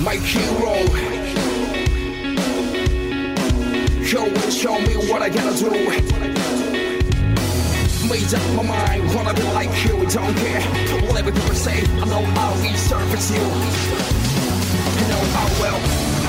my hero. Yo, show me what I gotta do. Made up my mind, wanna be like you, don't care. Whatever people say, I know I'll resurface you. You know I will.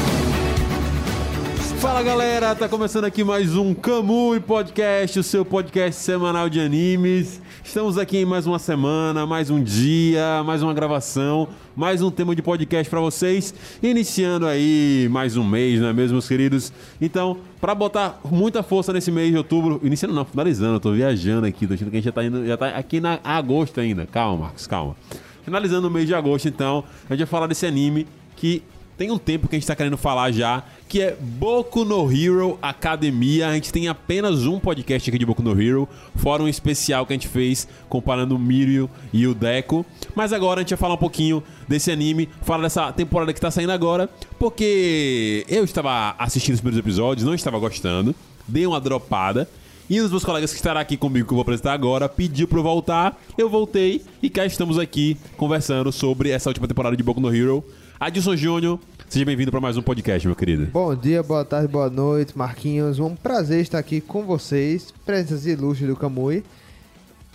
Fala galera, tá começando aqui mais um Kamui Podcast, o seu podcast semanal de animes. Estamos aqui em mais uma semana, mais um dia, mais uma gravação, mais um tema de podcast pra vocês. Iniciando aí mais um mês, não é mesmo, meus queridos? Então, pra botar muita força nesse mês de outubro, iniciando não, finalizando, eu tô viajando aqui, tô achando que a gente já tá indo, já tá aqui na agosto ainda. Calma, Marcos, calma. Finalizando o mês de agosto, então, a gente vai falar desse anime que tem um tempo que a gente tá querendo falar já, que é Boku no Hero Academia. A gente tem apenas um podcast aqui de Boku no Hero, fora um especial que a gente fez comparando o Mirio e o Deco. Mas agora a gente vai falar um pouquinho desse anime, falar dessa temporada que tá saindo agora, porque eu estava assistindo os primeiros episódios, não estava gostando, dei uma dropada. E um dos meus colegas que estará aqui comigo, que eu vou apresentar agora, pediu pra eu voltar. Eu voltei e cá estamos aqui conversando sobre essa última temporada de Boku no Hero. Adilson Júnior, seja bem-vindo para mais um podcast, meu querido. Bom dia, boa tarde, boa noite, Marquinhos. Um prazer estar aqui com vocês, presenças ilustres do Kamui.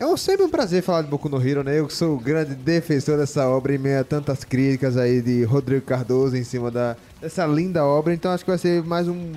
É um- sempre um prazer falar de Boku no Hero, né? Eu que sou o grande defensor dessa obra em meio a tantas críticas aí de Rodrigo Cardoso em cima da, dessa linda obra. Então acho que vai ser mais um,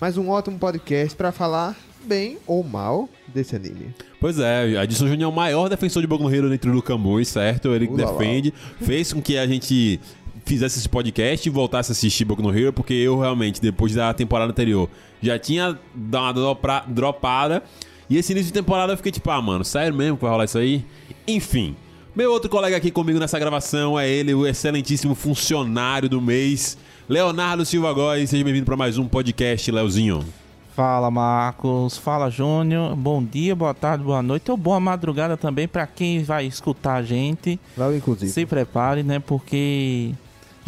mais um ótimo podcast para falar bem ou mal desse anime. Pois é, Adilson Júnior é o maior defensor de Boku no Hero dentro do Kamui, certo? Ele Ula lá. defende, fez com que a gente fizesse esse podcast e voltasse a assistir Boku no Hero, porque eu realmente, depois da temporada anterior, já tinha dado uma dropada. E esse início de temporada eu fiquei tipo, ah, mano, sério mesmo que vai rolar isso aí? Enfim. Meu outro colega aqui comigo nessa gravação é ele, o excelentíssimo funcionário do mês, Leonardo Silva Góes. Seja bem-vindo para mais um podcast, Leozinho. Fala Marcos, fala Júnior, bom dia, boa tarde, boa noite ou boa madrugada também pra quem vai escutar a gente. Lá inclusive. Se prepare, né? Porque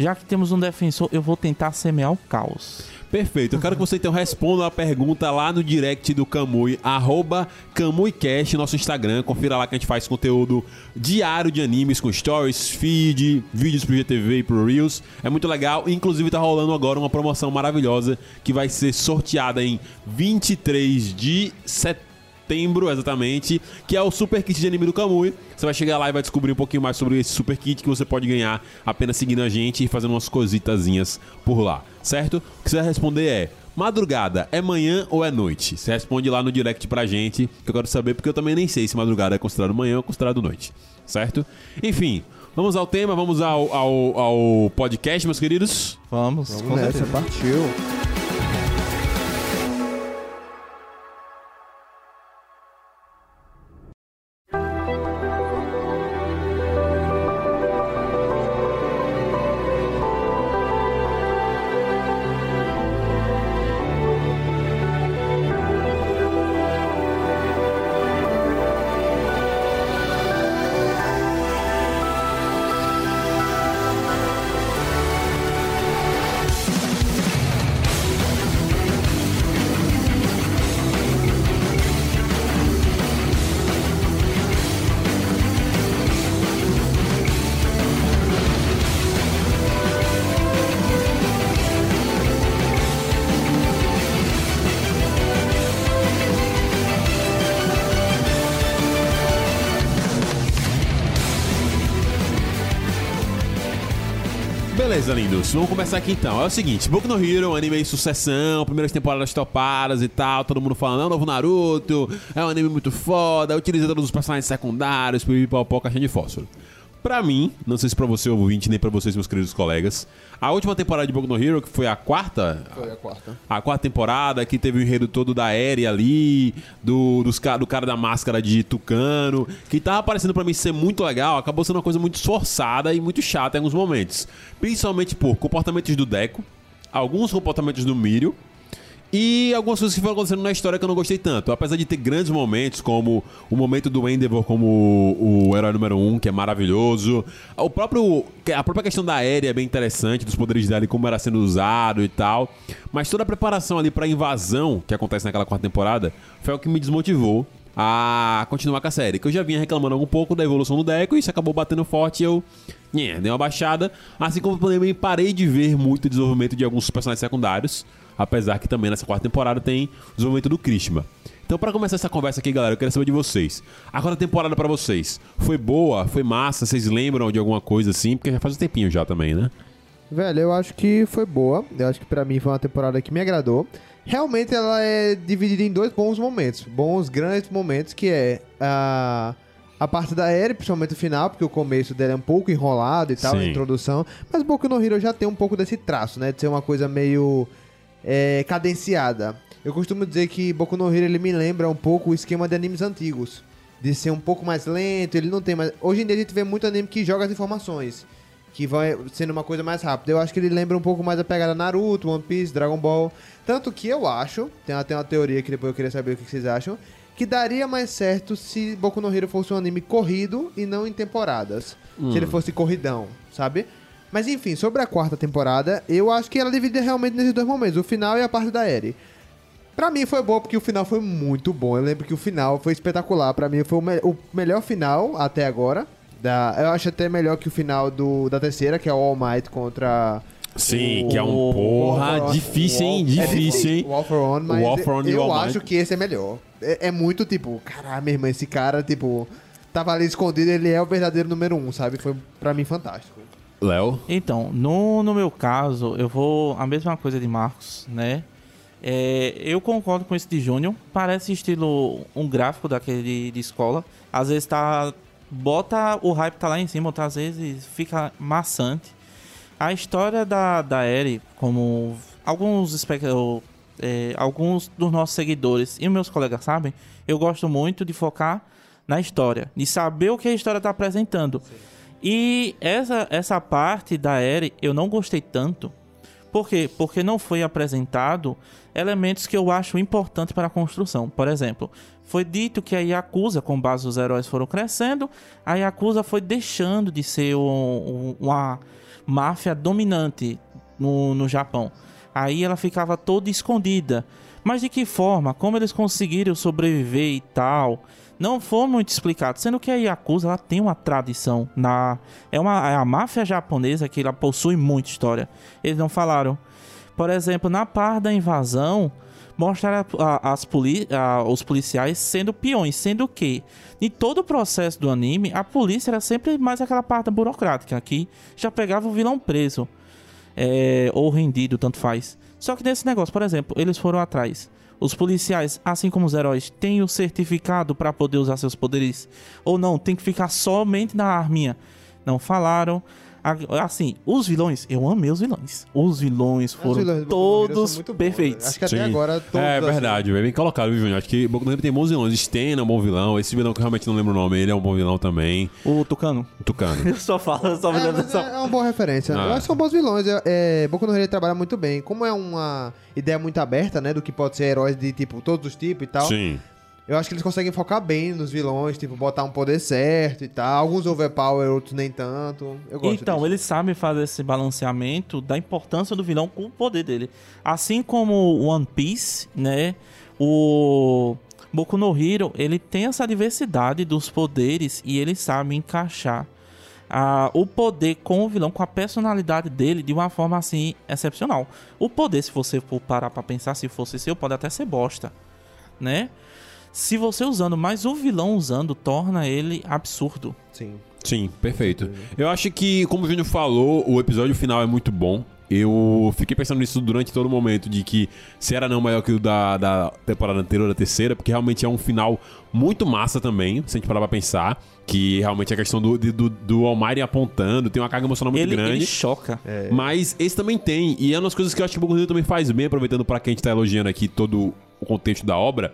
já que temos um defensor, eu vou tentar semear o caos. Perfeito. Eu quero que você então responda a pergunta lá no direct do Kamui, arroba KamuiCast, nosso Instagram. Confira lá que a gente faz conteúdo diário de animes com stories, feed, vídeos pro GTV e pro Reels. É muito legal. Inclusive tá rolando agora uma promoção maravilhosa que vai ser sorteada em 23 de setembro, exatamente, que é o Super Kit de anime do Kamui. Você vai chegar lá e vai descobrir um pouquinho mais sobre esse Super Kit que você pode ganhar apenas seguindo a gente e fazendo umas cositazinhas por lá, certo? O que você vai responder é: madrugada é manhã ou é noite? Você responde lá no direct pra gente, que eu quero saber, porque eu também nem sei se madrugada é considerado manhã ou considerado noite, certo? Enfim. Vamos ao tema, vamos ao, ao, ao podcast, meus queridos. Vamos, Vamos com nessa, certeza. partiu. Beleza, lindos. Vamos começar aqui então. É o seguinte: Boku no Hero, anime em sucessão, primeiras temporadas topadas e tal. Todo mundo falando, é o novo Naruto, é um anime muito foda, utiliza todos os personagens secundários, pipipopó, caixinha de fósforo. Pra mim, não sei se pra você, ouvinte, nem pra vocês, meus queridos colegas, a última temporada de Boku no Hero, que foi a quarta, Foi a quarta. a quarta temporada, que teve o enredo todo da Eri ali, do, dos, do cara da máscara de Tucano, que tava parecendo pra mim ser muito legal, acabou sendo uma coisa muito esforçada e muito chata em alguns momentos. Principalmente por comportamentos do Deco, alguns comportamentos do Mirio, e algumas coisas que foram acontecendo na história que eu não gostei tanto. Apesar de ter grandes momentos, como o momento do Endeavor como o, o herói número um, que é maravilhoso. O próprio, a própria questão da aérea é bem interessante, dos poderes dela e como era sendo usado e tal. Mas toda a preparação ali pra invasão que acontece naquela quarta temporada foi o que me desmotivou. a continuar com a série. Que eu já vinha reclamando um pouco da evolução do Deco e isso acabou batendo forte e eu nhé, dei uma baixada. Assim como também parei de ver muito o desenvolvimento de alguns personagens secundários. Apesar que também nessa quarta temporada tem o desenvolvimento do Krishma. Então, para começar essa conversa aqui, galera, eu quero saber de vocês. A quarta temporada para vocês foi boa? Foi massa? Vocês lembram de alguma coisa assim? Porque já faz um tempinho já também, né? Velho, eu acho que foi boa. Eu acho que pra mim foi uma temporada que me agradou. Realmente ela é dividida em dois bons momentos. Bons, grandes momentos, que é a, a parte da Eri, principalmente o final, porque o começo dela é um pouco enrolado e tal, a Sim. introdução. Mas Boku no Hero já tem um pouco desse traço, né? De ser uma coisa meio é, cadenciada. Eu costumo dizer que Boku no Hero ele me lembra um pouco o esquema de animes antigos. De ser um pouco mais lento, ele não tem mais... Hoje em dia a gente vê muito anime que joga as informações que vai sendo uma coisa mais rápida. Eu acho que ele lembra um pouco mais a pegada Naruto, One Piece, Dragon Ball. Tanto que eu acho, tem até uma teoria que depois eu queria saber o que vocês acham, que daria mais certo se Boku no Hero fosse um anime corrido e não em temporadas. Se ele fosse corridão, sabe? Mas enfim, sobre a quarta temporada, eu acho que ela divide realmente nesses dois momentos, o final e a parte da Eri. Pra mim foi bom porque o final foi muito bom. Eu lembro que o final foi espetacular. Pra mim foi o, me- o melhor final até agora. Da, eu acho até melhor que o final do, da terceira, que é o All Might contra. Sim, o- que é um porra difícil, hein? É Difícil, hein? O All for One, mas O for One e o eu All acho Might. que esse é melhor. É, é muito tipo, caralho, meu irmão, esse cara, tipo, tava ali escondido, ele é o verdadeiro número um, sabe? Foi pra mim fantástico. Léo? Então, no, no meu caso, eu vou. A mesma coisa de Marcos, né? É, eu concordo com esse de Júnior. Parece estilo um gráfico daquele de, de escola. Às vezes tá. Bota o hype tá lá em cima, outras vezes fica maçante. A história da, da Eri, como alguns, espe- eu, é, alguns dos nossos seguidores e meus colegas sabem, eu gosto muito de focar na história, de saber o que a história está apresentando. E essa, essa parte da Eri eu não gostei tanto. Por quê? Porque não foi apresentado elementos que eu acho importantes para a construção. Por exemplo, foi dito que a Yakuza, com base os heróis foram crescendo, a Yakuza foi deixando de ser um- um- uma máfia dominante no, no Japão. Aí ela ficava toda escondida. Mas de que forma? Como eles conseguiram sobreviver e tal? Não foi muito explicado. Sendo que a Yakuza ela tem uma tradição. na É, uma, é a máfia japonesa que ela possui muita história. Eles não falaram. Por exemplo, na parte da invasão, mostraram as poli a- os policiais sendo peões, sendo que em todo o processo do anime, a polícia era sempre mais aquela parte burocrática, que já pegava o vilão preso é, ou rendido, tanto faz. Só que nesse negócio, por exemplo, eles foram atrás. Os policiais, assim como os heróis, têm o certificado para poder usar seus poderes ou não? Tem que ficar somente na arminha. Não falaram. Assim, os vilões, eu amei os vilões. Os vilões Os foram vilões Hero são todos muito bons, perfeitos. né? Acho que até Sim. agora todos, É assim, verdade, velho. Bem colocado, viu, Júnior? Acho que Boku no Hero tem bons vilões. Stena é um bom vilão. Esse vilão que eu realmente não lembro o nome, ele é um bom vilão também. O Tucano. O Tucano. Eu só falo, eu só me É, lembro mas dessa. é, é uma boa referência. Ah. Eu acho que são bons vilões. É, é, Boku no Hero trabalha muito bem. Como é uma ideia muito aberta, né? Do que pode ser heróis de, tipo, todos os tipos e tal. Sim. Eu acho que eles conseguem focar bem nos vilões, tipo, botar um poder certo e tal. Alguns overpower, outros nem tanto. Eu gosto Então, disso. eles sabem fazer esse balanceamento da importância do vilão com o poder dele. Assim como o One Piece, né? O Boku no Hero, ele tem essa diversidade dos poderes e ele sabe encaixar ah, o poder com o vilão, com a personalidade dele de uma forma assim excepcional. O poder, se você for parar pra pensar, se fosse seu, pode até ser bosta, né? Se você usando, mas o vilão usando, torna ele absurdo. Sim. Sim, perfeito. Eu acho que, como o Júnior falou, o episódio final é muito bom. Eu fiquei pensando nisso durante todo o momento, de que se era não maior que o da, da temporada anterior, da terceira, porque realmente é um final muito massa também, se a gente parar pra pensar. Que realmente é a questão do, do, do Almighty apontando, tem uma carga emocional muito Ele, grande. ele choca. Mas esse também tem. E é uma das coisas que eu acho que o Boku no Hero também faz bem, aproveitando pra quem a gente tá elogiando aqui todo o contexto da obra.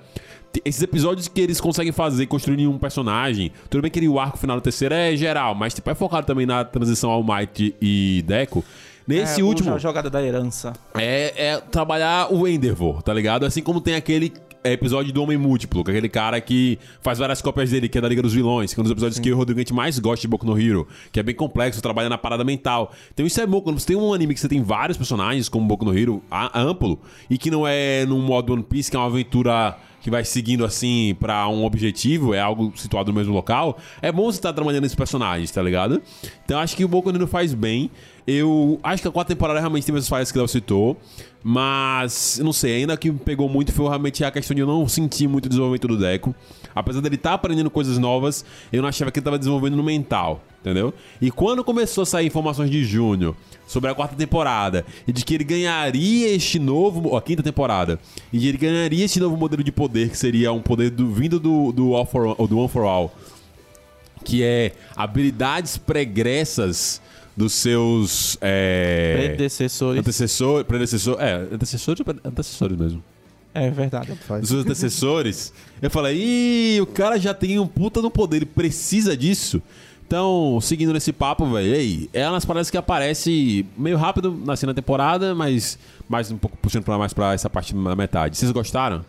Esses episódios que eles conseguem fazer, construir um personagem. Tudo bem que ele- o arco final da terceira é geral, mas tipo, é focado também na transição ao Might e Deco. Nesse É, último, jo- jogada da herança. é, é trabalhar o Endeavor, tá ligado? Assim como tem aquele episódio do Homem Múltiplo, que é aquele cara que faz várias cópias dele, que é da Liga dos Vilões, que é um dos episódios que o Rodrigo a gente mais gosta de Boku no Hero, que é bem complexo, trabalha na parada mental. Então isso é bom, quando você tem um anime que você tem vários personagens, como Boku no Hero, a- amplo, e que não é num modo One Piece, que é uma aventura que vai seguindo assim pra um objetivo, é algo situado no mesmo local, é bom você estar trabalhando nesses personagens, tá ligado? Então acho que o Boku faz bem. Eu acho que a quarta temporada realmente teve essas falhas que ela citou, mas não sei, ainda que me pegou muito foi realmente a questão de eu não sentir muito o desenvolvimento do Deco. Apesar dele estar aprendendo coisas novas, eu não achava que ele estava desenvolvendo no mental, entendeu? E quando começou a sair informações de Júnior sobre a quarta temporada e de que ele ganharia este novo, a quinta temporada, e de ele ganharia este novo modelo de poder que seria um poder do, vindo do do, All for, do One for All, que é habilidades pregressas dos seus é, Predecessores. antecessor, predecessor, é, antecessores antecessores mesmo É verdade. Faz. dos seus antecessores, eu falei, ih, o cara já tem um puta no poder, ele precisa disso. Então, seguindo nesse papo, velho, ei, é umas paradas que aparece meio rápido na segunda temporada, mas mais um pouco puxando pra mais pra essa parte da metade. Vocês gostaram?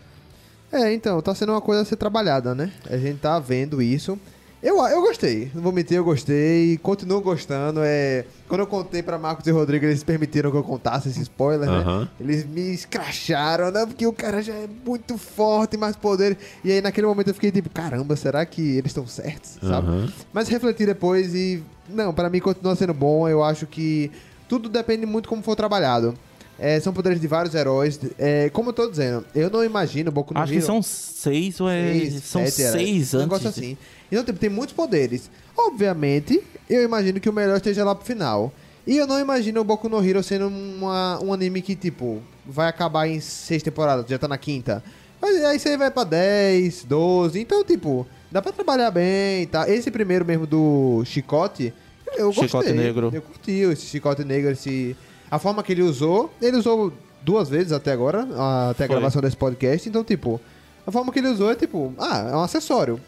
É, então, tá sendo uma coisa a ser trabalhada, né? A gente tá vendo isso. Eu, eu gostei, não vou mentir, eu gostei, continuo gostando. É, quando eu contei pra Marcos e Rodrigo, eles permitiram que eu contasse esse spoiler, Aham. né? Eles me escracharam, né? Porque o cara já é muito forte, mais poder. E aí naquele momento eu fiquei tipo, caramba, será que eles estão certos, sabe? Aham. Mas refleti depois e. Não, pra mim continua sendo bom. Eu acho que tudo depende muito como for trabalhado. É, são poderes de vários heróis. É, como eu tô dizendo, eu não imagino Boku no Acho que Hero- são seis ou é. Seis, são sete, era seis um antes. negócio assim. Então, tipo, tem muitos poderes. Obviamente, eu imagino que o melhor esteja lá pro final. E eu não imagino o Boku no Hero sendo uma, um anime que, tipo, vai acabar em seis temporadas, já tá na quinta. Mas aí você vai pra 10, 12. Então, tipo, dá pra trabalhar bem e tá. Esse primeiro mesmo do Chicote, eu Chicote gostei. negro. Eu curti esse Chicote Negro, esse... A forma que ele usou, ele usou duas vezes até agora, até a Foi. gravação desse podcast. Então, tipo, a forma que ele usou é tipo, ah, é um acessório.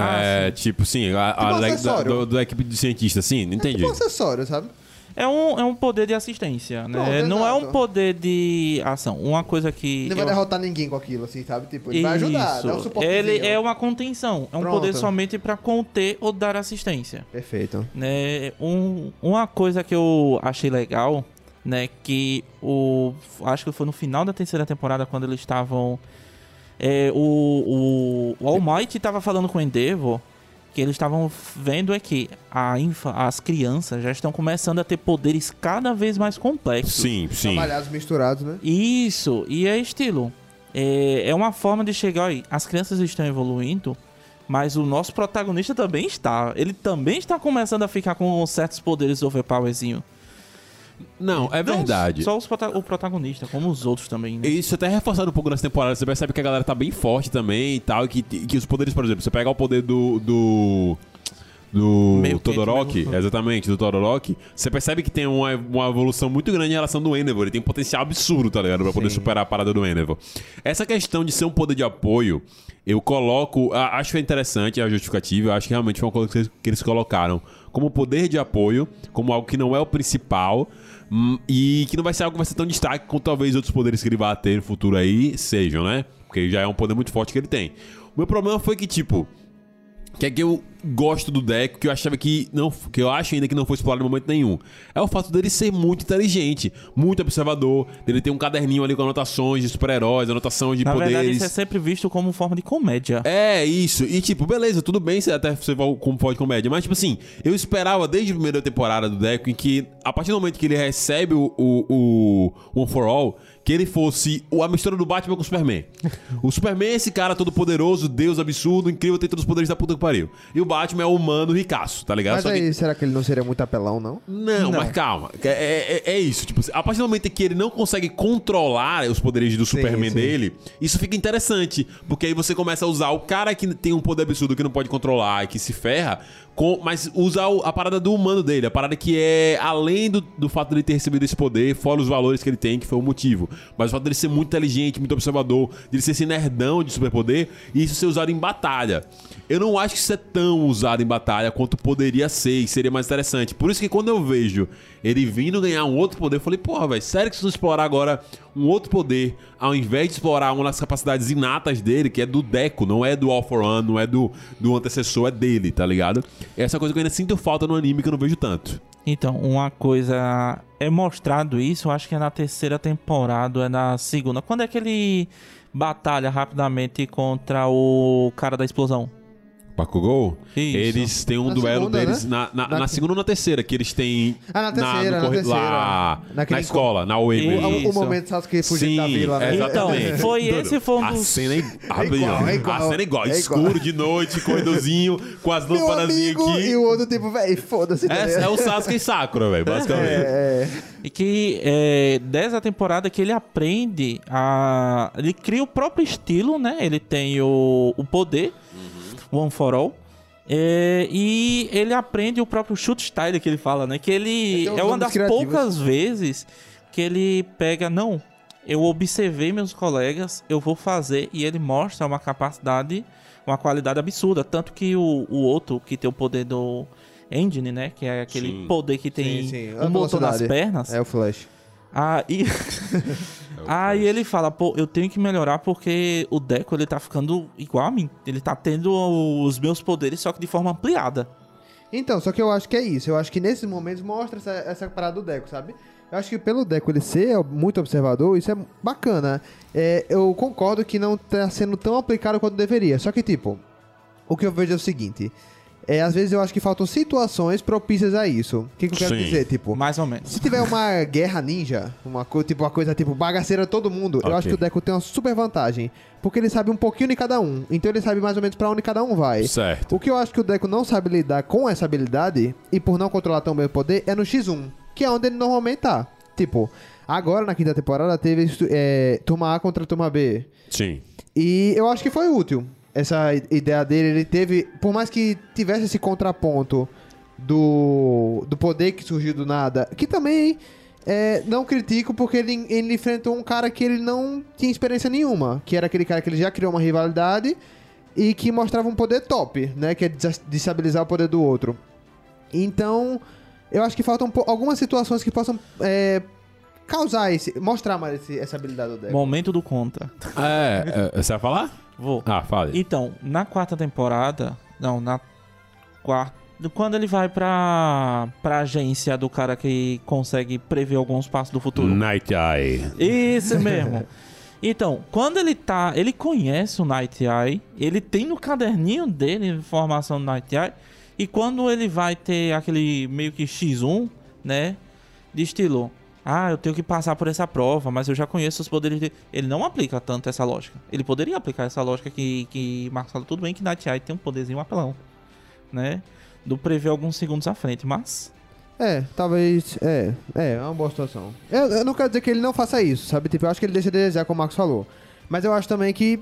Ah, é, tipo, sim, a, Tipo a da, do- da equipe de cientistas, sim, É entendi. tipo um acessório, sabe? É um, é um poder de assistência, né? Pronto, não é um exato. poder de ação. Uma coisa que. Não vai eu- derrotar ninguém com aquilo, assim, sabe? Tipo, ele vai ajudar, dá um Isso. suporte. Ele é uma contenção. É um Pronto. poder somente pra conter ou dar assistência. Perfeito. né? Um, uma coisa que eu achei legal, né? Que o. Acho que foi no final da terceira temporada, quando eles estavam. É, o, o, o All Might tava falando com o Endeavor. Que eles estavam vendo é que a infa, as crianças já estão começando a ter poderes cada vez mais complexos. Sim, sim. Trabalhados misturados, né? Isso, e é estilo. É, é uma forma de chegar aí. As crianças estão evoluindo, mas o nosso protagonista também está. Ele também está começando a ficar com certos poderes overpowerzinho. Não, é Não verdade. Só os prota- o protagonista, como os outros também. Né? Isso é até reforçado um pouco nas temporadas. Você percebe que a galera tá bem forte também e tal. E que, que os poderes, por exemplo, você pegar o poder do. do. do Meio quente, Todoroki, meio- exatamente, do Todoroki, você percebe que tem uma, uma evolução muito grande em relação do Endeavor. Ele tem um potencial absurdo, tá ligado? Pra poder Sim. superar a parada do Endeavor. Essa questão de ser um poder de apoio, eu coloco. a- Acho é interessante a justificativa. Eu acho que realmente foi uma coisa que eles, que eles colocaram como poder de apoio, como algo que não é o principal. Hum, E que não vai ser algo que vai ser tão destaque quanto talvez outros poderes que ele vá ter no futuro aí sejam, né? Porque já é um poder muito forte que ele tem. O meu problema foi que, tipo, que é que eu gosto do Deco, que eu achava que não, que eu acho ainda que não foi explorado em momento nenhum. É o fato dele ser muito inteligente, muito observador, dele ter um caderninho ali com anotações de super-heróis, anotação de Na poderes. verdade, isso é sempre visto como forma de comédia. É, isso. E tipo, beleza, tudo bem, você até você como pode comédia. Mas, tipo assim, eu esperava desde a primeira temporada do Deco em que, a partir do momento que ele recebe o, o, o One for All, que ele fosse o- a mistura do Batman com o Superman. O Superman é esse cara todo poderoso, Deus absurdo, incrível, tem todos os poderes da puta que pariu. E o Batman é o humano ricaço, tá ligado? Mas Só que- aí, será que ele não seria muito apelão, não? não, Não. mas calma. É, é- é isso. Tipo, a partir do momento em que ele não consegue controlar os poderes do Superman sim. dele, isso fica interessante. Porque aí você começa a usar o cara que tem um poder absurdo que não pode controlar e que se ferra, com- mas usar o- a parada do humano dele. A parada que é além do, do fato dele ter recebido esse poder, fora os valores que ele tem, que foi o motivo. Mas o fato dele ser muito inteligente, muito observador, dele ser esse nerdão de superpoder, e isso ser usado em batalha. Eu não acho que isso é tão usado em batalha quanto poderia ser e seria mais interessante. Por isso que quando eu vejo ele vindo ganhar um outro poder, eu falei, porra, velho, sério que vocês vão explorar agora um outro poder, ao invés de explorar uma das capacidades inatas dele, que é do Deco, não é do All for One, não é do, do antecessor, é dele, tá ligado? Essa é coisa que eu ainda sinto falta no anime que eu não vejo tanto. Então, uma coisa. É mostrado isso, eu acho que é na terceira temporada, é na segunda. Quando é que ele batalha rapidamente contra o cara da explosão. Bakugou, Isso. eles têm um Na duelo segunda, deles né? na, na, Na- na segunda ou na terceira, que eles têm Ah, na terceira, na corre- terceira. lá Naquele na escola, na UE. Isso. O, o Isso. momento Sasuke fugindo Sim, da vila, né? exatamente. Foi Doido. esse foi um A dos- cena é, É igual, é igual. A cena é igual. É Escuro igual. de noite, corredorzinho, com as Meu amigo aqui. e o outro tipo, velho, foda-se. tá É, ligado? é o Sasuke e Sakura, velho, basicamente. É, é. E que é, dessa temporada que ele aprende a. Ele cria o próprio estilo, né? Ele tem o, o poder, One for All. É, e ele aprende o próprio shoot style que ele fala, né? Que ele É, é uma das criativos. poucas vezes que ele pega, não, eu observei meus colegas, eu vou fazer, e ele mostra uma capacidade, uma qualidade absurda. Tanto que o, o outro, que tem o poder do engine, né? Que é aquele Sim. poder que tem Sim, sim. Um motor nas pernas. É o Flash. Aí, aí ele fala, pô, eu tenho que melhorar porque o Deco ele tá ficando igual a mim. Ele tá tendo os meus poderes, só que de forma ampliada. Então, só que eu acho que é isso. Eu acho que nesses momentos mostra essa, essa parada do Deco, sabe? Eu acho que pelo Deco ele ser muito observador, isso é bacana. É, eu concordo que não tá sendo tão aplicado quanto deveria. Só que, tipo, o que eu vejo é o seguinte. É, às vezes eu acho que faltam situações propícias a isso. O que, que eu quero Sim. dizer? Tipo, Mais ou menos. se tiver uma guerra ninja, uma, co- tipo, uma coisa tipo bagaceira todo mundo, eu Ok. acho que o Deco tem uma super vantagem. Porque ele sabe um pouquinho de cada um. Então ele sabe mais ou menos pra onde cada um vai. Certo. O que eu acho que o Deco não sabe lidar com essa habilidade, e por não controlar tão bem o poder, é no X1, que é onde ele normalmente tá. Tipo, agora na quinta temporada teve é, turma A contra turma B. Sim. E eu acho que foi útil essa ideia dele. Ele teve, por mais que tivesse esse contraponto do, do poder que surgiu do nada, que também é, não critico porque ele, ele enfrentou um cara que ele não tinha experiência nenhuma, que era aquele cara que ele já criou uma rivalidade e que mostrava um poder top, né? Que é destabilizar o poder do outro. Então, eu acho que faltam algumas situações que possam é, causar esse. mostrar mais esse- essa habilidade do Deco. Momento do contra. É, é, você vai falar? Vou. Ah, fale. Então, na quarta temporada, não, na quarta, quando ele vai pra, pra agência do cara que consegue prever alguns passos do futuro. Night Eye. Isso mesmo. Então, quando ele tá. Ele conhece o Night Eye, ele tem no caderninho dele informação do Night Eye, e quando ele vai ter aquele meio que X1, né? De estilo. Ah, eu tenho que passar por essa prova, mas eu já conheço os poderes dele. Ele não aplica tanto essa lógica. Ele poderia aplicar essa lógica que, que Marcos falou. Tudo bem que Eye tem um poderzinho apelão, né? Do prever alguns segundos à frente, mas. É, talvez. É, é, é uma boa situação. Eu, eu não quero dizer que ele não faça isso, sabe? Tipo, eu acho que ele deixa de desejar, como o Marcos falou. Mas eu acho também que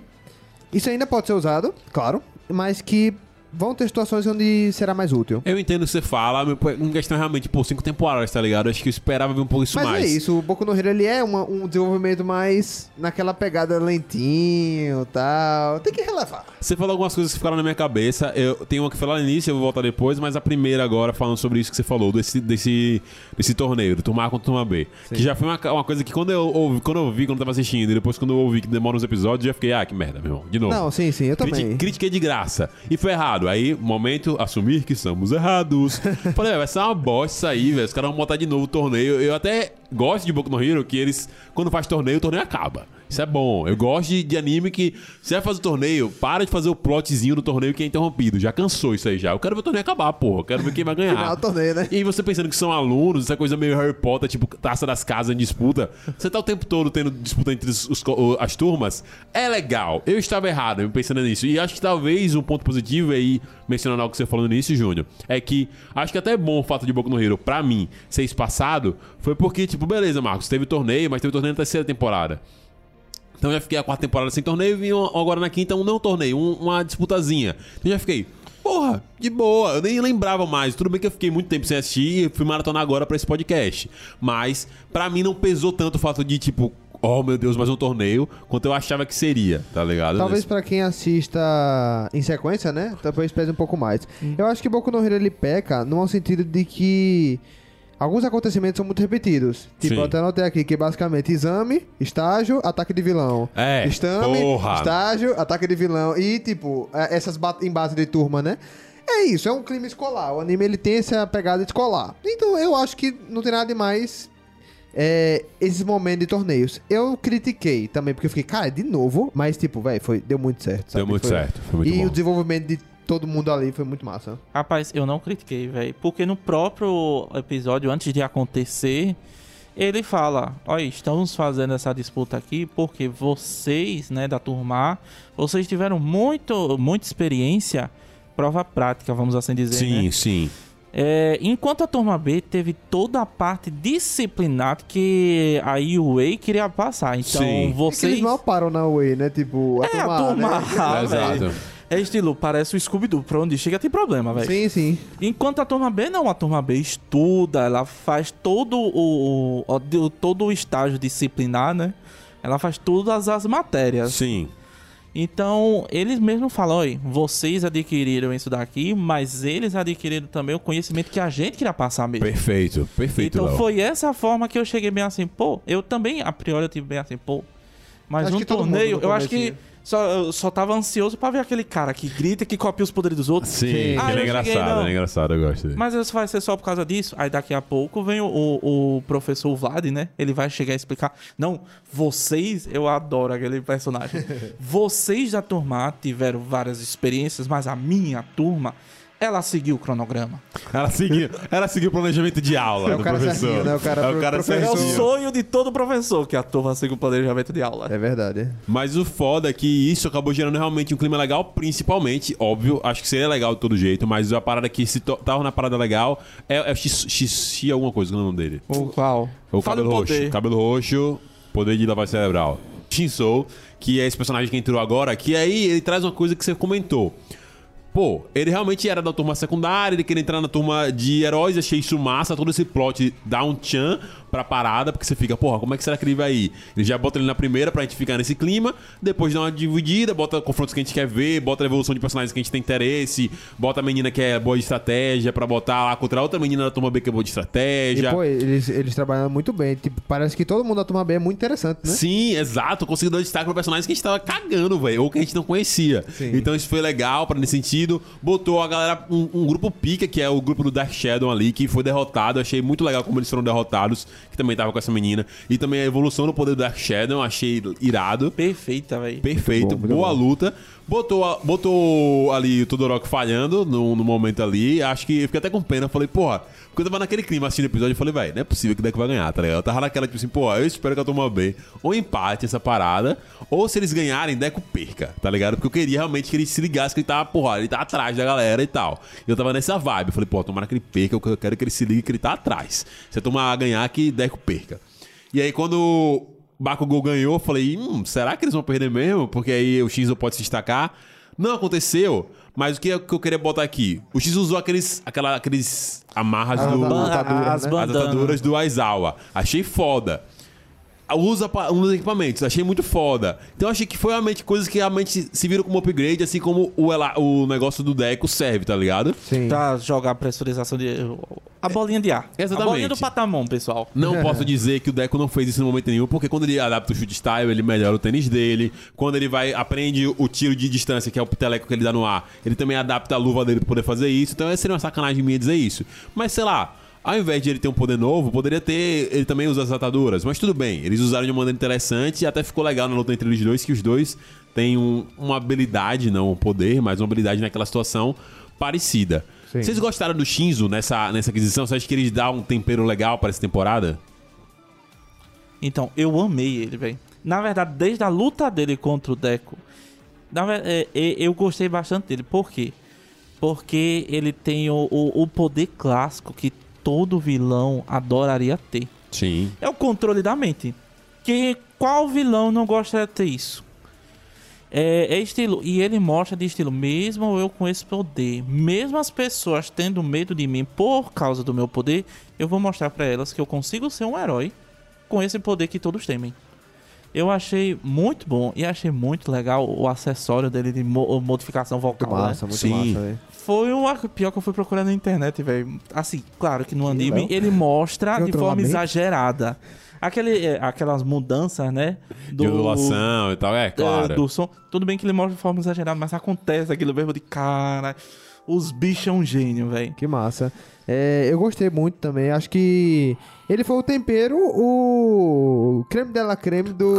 isso ainda pode ser usado, claro, mas que vão ter situações onde será mais útil. Eu entendo o que você fala, mas pô, em questão realmente, por cinco temporadas, tá ligado? Acho que eu esperava ver um pouco isso Mas mais. é isso, o Boku no Hero ele é uma- um desenvolvimento mais naquela pegada lentinho e tal. Tem que relevar. Você falou algumas coisas que ficaram na minha cabeça. Eu tenho uma que foi lá no início, eu vou voltar depois, mas a primeira agora, falando sobre isso que você falou, desse, desse, desse torneio, do Turma A contra Turma B. Que já foi uma, uma coisa que quando eu, ouvi, quando eu vi, quando eu tava assistindo, e depois quando eu ouvi que demora uns episódios, eu já fiquei, ah, que merda, meu irmão. De novo. Não, sim, sim, eu também. Critiquei de graça. E foi errado. Aí, momento, assumir que estamos errados. Falei, "Véi, vai ser uma bosta isso aí, velho. Os caras vão botar de novo o torneio. Eu até gosto de Boku no Hero, que eles, quando faz torneio, o torneio acaba. Isso é bom. Eu gosto de, de anime que, se vai fazer o torneio, para de fazer o plotzinho do torneio que é interrompido. Já cansou isso aí já. Eu quero ver o torneio acabar, porra. Eu quero ver quem vai ganhar. Final do torneio, né? E você pensando que são alunos, essa coisa meio Harry Potter, tipo taça das casas em disputa. Você tá o tempo todo tendo disputa entre os- os as turmas. É legal. Eu estava errado eu pensando nisso. E acho que talvez um ponto positivo aí, mencionando algo que você falou no início, Júnior, é que acho que até é bom o fato de Boku no Hero, pra mim, ser espaçado, foi porque, tipo, beleza, Marcos, teve torneio, mas teve torneio na terceira temporada. Então já fiquei a quarta temporada sem torneio e vim agora na quinta um não torneio, um- uma disputazinha. Então já fiquei, porra, de boa. Eu nem lembrava mais. Tudo bem que eu fiquei muito tempo sem assistir e fui maratonar agora pra esse podcast. Mas pra mim não pesou tanto o fato de, tipo, oh meu Deus, mais um torneio, quanto eu achava que seria, tá ligado? Talvez Nesse- pra quem assista em sequência, né? Talvez pese um pouco mais. Hum. Eu acho que Boku no Hero ele peca no sentido de que alguns acontecimentos são muito repetidos. Tipo, Sim. eu até anotei aqui que é basicamente exame, estágio, ataque de vilão. É, Exame, porra. estágio, ataque de vilão. E, tipo, é, essas em base de turma, né? É isso, é um clima escolar. O anime ele tem essa pegada escolar. Então eu acho que não tem nada demais é, esses momentos de torneios. Eu critiquei também, porque eu fiquei, cara, de novo, mas tipo, velho, foi deu muito certo. sabe? Deu muito Foi- certo, foi muito e bom. o desenvolvimento de todo mundo ali foi muito massa. Rapaz, eu não critiquei, velho. Porque no próprio episódio, antes de acontecer, ele fala: Olha, estamos fazendo essa disputa aqui porque vocês, né, da turma, A, vocês tiveram muito, muita experiência, prova prática, vamos assim dizer. Sim, né? sim. É, enquanto a turma B teve toda a parte disciplinar que a UA queria passar. Então, Sim. É que vocês. eles mal param na Way, né? Tipo, a É, turma, a turma né? A, Exato. É estilo, parece o Scooby-Doo. Pra onde chega tem problema, velho. Sim, sim. Enquanto a turma B não, a turma B estuda, ela faz todo o, o- o- todo o estágio disciplinar, né? Ela faz todas as matérias. Sim. Então, eles mesmos falam, oi, vocês adquiriram isso daqui, mas eles adquiriram também o conhecimento que a gente queria passar mesmo. Perfeito, perfeito, então Léo. foi essa forma que eu cheguei bem assim, pô, eu também, a priori, eu tive bem assim, pô. Mas Acho um torneio, eu acho que. Só, eu só tava ansioso pra ver aquele cara que grita, que copia os poderes dos outros. Sim, Sim. ele Ah, é engraçado, cheguei, ele é engraçado, eu gosto dele. Mas isso vai ser só por causa disso. Aí daqui a pouco vem o, o, o professor Vlad, né? Ele vai chegar e explicar. Não, vocês, eu adoro aquele personagem. vocês da turma tiveram várias experiências, mas a minha turma, ela seguiu o cronograma. Ela seguiu, ela seguiu o planejamento de aula É o do cara professor. né? O cara é o cara professor. É o sonho de todo professor que a turma siga o planejamento de aula. É verdade. Mas o foda é que isso acabou gerando realmente um clima legal, principalmente, óbvio, acho que seria legal de todo jeito, mas a parada que se tava na parada legal é, é o X, X alguma coisa, que é o nome dele. O qual? O Fala cabelo o roxo. poder. Cabelo roxo, poder de lavagem cerebral. Shinsou, que é esse personagem que entrou agora, que aí ele traz uma coisa que você comentou. Pô, ele realmente era da turma secundária, ele queria entrar na turma de heróis, achei isso massa, todo esse plot dá um pra parada, porque você fica, porra, como é que será que ele vai ir? Ele já bota ele na primeira pra gente ficar nesse clima, depois dá uma dividida, bota confrontos que a gente quer ver, bota a evolução de personagens que a gente tem interesse, bota a menina que é boa de estratégia pra botar lá contra a outra menina da turma B que é boa de E, estratégia. pô, eles, eles trabalham muito bem. Tipo, parece que todo mundo da turma B é muito interessante, né? Sim, exato. Conseguiu dar destaque pra personagens que a gente tava cagando, velho. Ou que a gente não conhecia. Sim. Então isso foi legal para nesse sentido. Botou a galera, um, um grupo pica, que é o grupo do Dark Shadow ali, que foi derrotado. Achei muito legal como eles foram derrotados, que também tava com essa menina. E também a evolução do poder do Dark Shadow, achei irado. Perfeita, velho. Perfeito, Muito bom, muito boa bom. luta. Botou, a- botou ali o Todoroki falhando no, no momento ali. Acho que eu fiquei até com pena. Falei, porra, porque eu tava naquele clima assistindo o episódio. Eu falei, velho, não é possível que o deck vai ganhar, tá ligado? Eu tava naquela, tipo assim, porra, eu espero que eu tome bem. Ou empate essa parada, ou se eles ganharem, Deco perca, tá ligado? Porque eu queria realmente que ele se ligasse que ele tava, porra, ele tá atrás da galera e tal. E eu tava nessa vibe. Eu falei, pô, tomara que ele perca, eu quero que ele se ligue que ele tá atrás. Se eu tomar a ganhar, que Deco perca. E aí, quando Bakugou ganhou, eu falei, hum, será que eles vão perder mesmo? Porque aí o Shinzo pode se destacar. Não aconteceu, mas o que, eu- que eu queria botar aqui? O Shinzo usou aqueles, aquela, aqueles amarras Ah, do... Atadura, as né? As bandanas. ataduras do Aizawa. Achei foda. Usa um dos equipamentos, achei muito foda. Então achei que foi realmente coisas que realmente se viram como upgrade, assim como o, ela- o negócio do Deco serve, tá ligado? Sim. Pra jogar a pressurização de. A bolinha de ar. Exatamente. A bolinha do patamon, pessoal. Não posso dizer que o Deco não fez isso no momento nenhum, porque quando ele adapta o chute style, ele melhora o tênis dele. Quando ele vai aprende o tiro de distância, que é o piteleco que ele dá no ar, ele também adapta a luva dele pra poder fazer isso. Então seria uma sacanagem minha dizer isso. Mas sei lá, ao invés de ele ter um poder novo, poderia ter. Ele também usa as ataduras. Mas tudo bem, eles usaram de uma maneira interessante e até ficou legal na luta entre eles dois, que os dois têm um- uma habilidade, não um poder, mas uma habilidade naquela situação parecida. Sim. Vocês gostaram do Shinzo nessa, nessa aquisição? Você acha que eles dão um tempero legal para essa temporada? Então, eu amei ele, velho. Na verdade, desde a luta dele contra o Deco, na ver- é, é, eu gostei bastante dele. Por quê? Porque ele tem o, o, o poder clássico que todo vilão adoraria ter. Sim. É o controle da mente. Que qual vilão não gostaria de ter isso? É, é estilo. E ele mostra de estilo, mesmo eu com esse poder, mesmo as pessoas tendo medo de mim por causa do meu poder, eu vou mostrar pra elas que eu consigo ser um herói com esse poder que todos temem. Eu achei muito bom e achei muito legal o acessório dele de mo- modificação Muito vocal. né? massa, muito Sim. massa, velho. Foi o ar- pior que eu fui procurar na internet, velho. Assim, claro que no anime ele mostra de forma exagerada. Aquele, é, aquelas mudanças, né? De ondulação e tal, é, é, claro. do som. Tudo bem que ele mostra de forma exagerada, mas acontece aquilo mesmo de cara. Os bichos é um gênio, velho. Que massa. É, eu gostei muito também. Acho que ele foi o tempero, o creme de la creme do,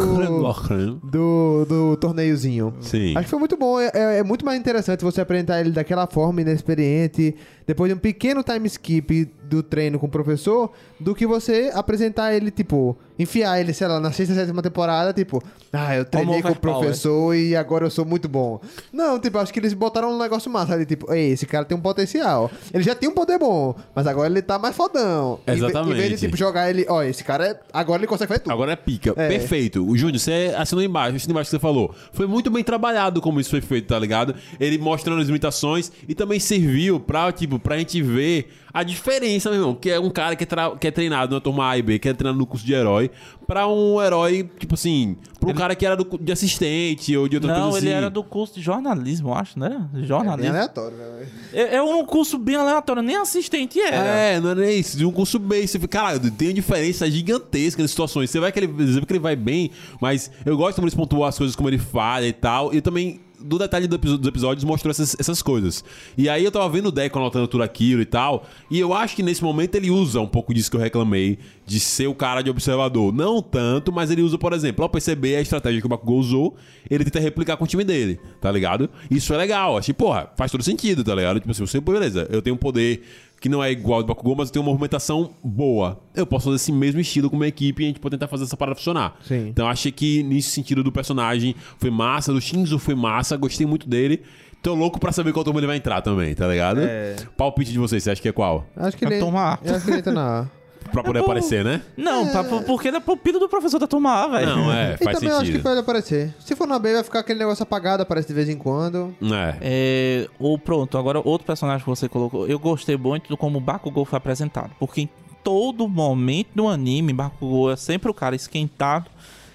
do, do torneiozinho. Sim. Acho que foi muito bom. É, é- é muito mais interessante você apresentar ele daquela forma, inexperiente, depois de um pequeno time skip do treino com o professor, do que você apresentar ele, tipo, enfiar ele, sei lá, na sexta, sétima temporada, tipo, ah, eu treinei com o overpower. professor e agora eu sou muito bom. Não, tipo, acho que eles botaram um negócio massa ali, tipo, ei, esse cara tem um potencial. Ele já tem um poder bom, mas agora ele tá mais fodão. Em ve- Em vez de, Exatamente. tipo, jogar ele, ó, esse cara, é- agora ele consegue fazer tudo. Agora é pica. É. Perfeito. O Júnior, você assinou embaixo, assinou embaixo que você falou. Foi muito bem trabalhado como isso foi feito, tá ligado? Ele mostrando as limitações e também serviu pra, tipo, pra gente ver a diferença, meu irmão. Que é um cara que é, tra- que é treinado na turma A e B, que é treinado no curso de herói, pra um herói, tipo assim, pra um cara que era do, de assistente ou de outra Não, coisa ele assim. era do curso de jornalismo, eu acho, né? É bem Jornalismo. aleatório, velho. É, é um curso bem aleatório, nem assistente era. É, não é isso. De um curso bem. Você fica, caralho, tem uma diferença gigantesca nas situações. Você vai que ele, você vê que ele vai bem, mas eu gosto como eles pontuam as coisas como ele fala e tal. E também, do detalhe do dos episódios, mostrou essas, essas coisas. E aí eu tava vendo o Deco anotando tudo aquilo e tal. E eu acho que nesse momento ele usa um pouco disso que eu reclamei, de ser o cara de observador. Não tanto, mas ele usa, por exemplo, ao perceber a estratégia que o Bakugou usou, ele tenta replicar com o time dele, tá ligado? Isso é legal. Achei, porra, faz todo sentido, tá ligado? Tipo assim, você, beleza, eu tenho um poder que não é igual ao do Bakugou, mas tenho uma movimentação boa. Eu posso fazer esse mesmo estilo com uma equipe e a gente pode tentar fazer essa parada funcionar. Sim. Então achei que nesse sentido do personagem foi massa, do Shinzo foi massa, gostei muito dele. Tô louco pra saber qual turma ele vai entrar também, tá ligado? É. Palpite de vocês, você acha que é qual? Acho que ele. turma A. Eu acho que ele entra na A. Pra poder pô. aparecer, né? Não, pra- porque ele é pupilo do professor da turma A, velho. Não, é, E faz também eu acho que sentido. pode aparecer. Se for na B, vai ficar aquele negócio apagado, aparece de vez em quando. É. É, ou pronto, agora outro personagem que você colocou. Eu gostei muito do como o Bakugou foi apresentado. Porque em todo momento do anime, Bakugou é sempre o cara esquentado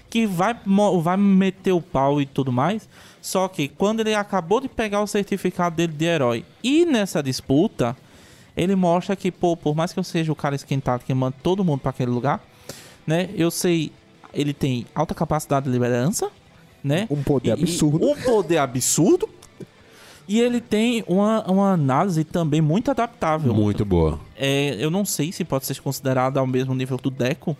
que vai, vai meter o pau e tudo mais. Só que quando ele acabou de pegar o certificado dele de herói e nessa disputa, ele mostra que, pô, por mais que eu seja o cara esquentado que manda todo mundo pra aquele lugar, né? Eu sei, ele tem alta capacidade de liderança, né? Um poder E- e absurdo. um poder absurdo. E ele tem uma, uma análise também muito adaptável. Muito boa. É, eu não sei se pode ser considerado ao mesmo nível do Deco,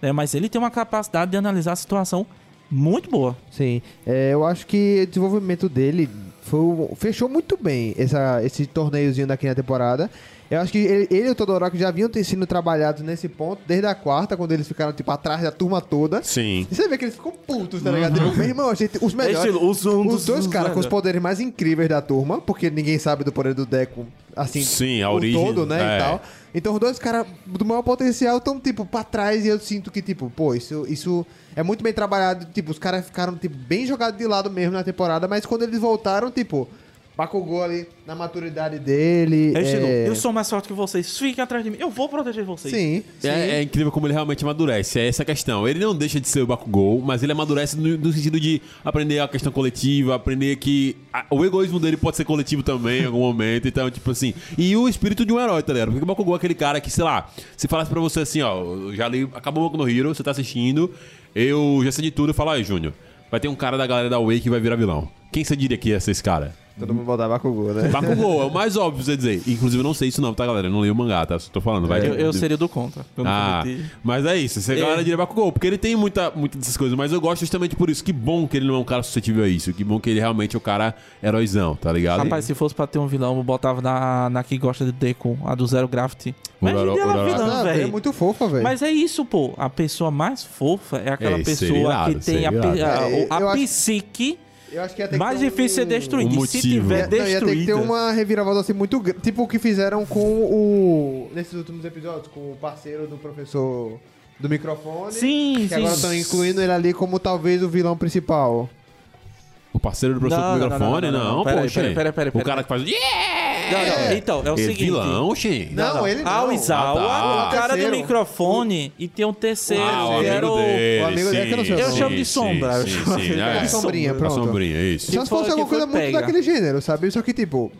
né? Mas ele tem uma capacidade de analisar a situação muito boa. Sim. É, eu acho que o desenvolvimento dele foi, fechou muito bem essa, esse torneiozinho daqui na temporada. Eu acho que ele, ele e o Todoroki já haviam ter sido trabalhados nesse ponto desde a quarta, quando eles ficaram, tipo, atrás da turma toda. Sim. E você vê que eles ficam putos, tá ligado? Tipo, meu irmão, gente, os melhores. os- um os dois caras com os poderes mais incríveis da turma, porque ninguém sabe do poder do Deco, assim, Sim, a origem, todo, né, é. e tal. Então os dois caras do maior potencial estão, tipo, pra trás e eu sinto que, tipo, pô, isso, isso é muito bem trabalhado. Tipo, os caras ficaram, tipo, bem jogados de lado mesmo na temporada, mas quando eles voltaram, tipo, Bakugou ali na maturidade dele. É estilo, é... eu sou mais forte que vocês, fiquem atrás de mim, eu vou proteger vocês. Sim, sim. É, é incrível como ele realmente amadurece. É essa a questão. Ele não deixa de ser o Bakugou, mas ele amadurece no, no sentido de aprender a questão coletiva, aprender que a- o egoísmo dele pode ser coletivo também em algum momento. Então, tipo assim. E o espírito de um herói, tá ligado? Porque o Bakugou é aquele cara que, sei lá, se falasse pra você assim, ó, eu já li, acabou o Boku no Hero, você tá assistindo, eu já sei de tudo, eu falo, aí, Júnior, vai ter um cara da galera da Way que vai virar vilão. Quem você diria que ia ser esse cara? Todo mundo botar Bakugou, né? Bakugou, é o mais óbvio pra você dizer. Inclusive, eu não sei isso não, tá, galera? Eu não li o mangá, tá? Só tô falando. Vai Eu, eu seria do contra. Eu não ah, cometi. mas é isso. Você É. galera diria Bakugou, porque ele tem muita, muita dessas coisas, mas eu gosto justamente por isso. Que bom que ele não é um cara suscetível a isso. Que bom que ele realmente é o cara heróizão, tá ligado? Rapaz, se fosse pra ter um vilão, eu botava na, na que gosta de Deco, a do Zero. Imagina Uraró- ela Uraró- vilã, Ah, é velho. muito fofa, velho. Mas é isso, pô. A pessoa mais fofa é aquela É, pessoa irado, que tem a, irado. a, É, o- a eu acho- psique Eu acho que ia ter que mais ter um- difícil de ser destruída. um E se tiver Ia, não, ia ter que ter destruída... uma reviravolta assim muito grande. Tipo o que fizeram com o. Nesses últimos episódios, com o parceiro do professor do microfone. Sim, Que sim. agora estão incluindo ele ali como talvez o vilão principal. O parceiro do professor Não, do não, microfone? não, Não, não, não. pô, Pera aí, Shen. pera aí, pera aí, pera aí, O cara que faz. Yeah! Não, não, Então, é o Ele seguinte... vilão, Shen. Não, ele não. Ah, o Izawa, Ah, tá. o cara do microfone, e tem um terceiro, Ah, o que era o... dele. o amigo dele que eu não sei o sim. Eu chamo de sim, sombra, eu Sim, sim, de é. A sombrinha, A pronto. sombrinha, isso. Só se fosse alguma coisa muito pega. daquele gênero, sabe? Só que, tipo.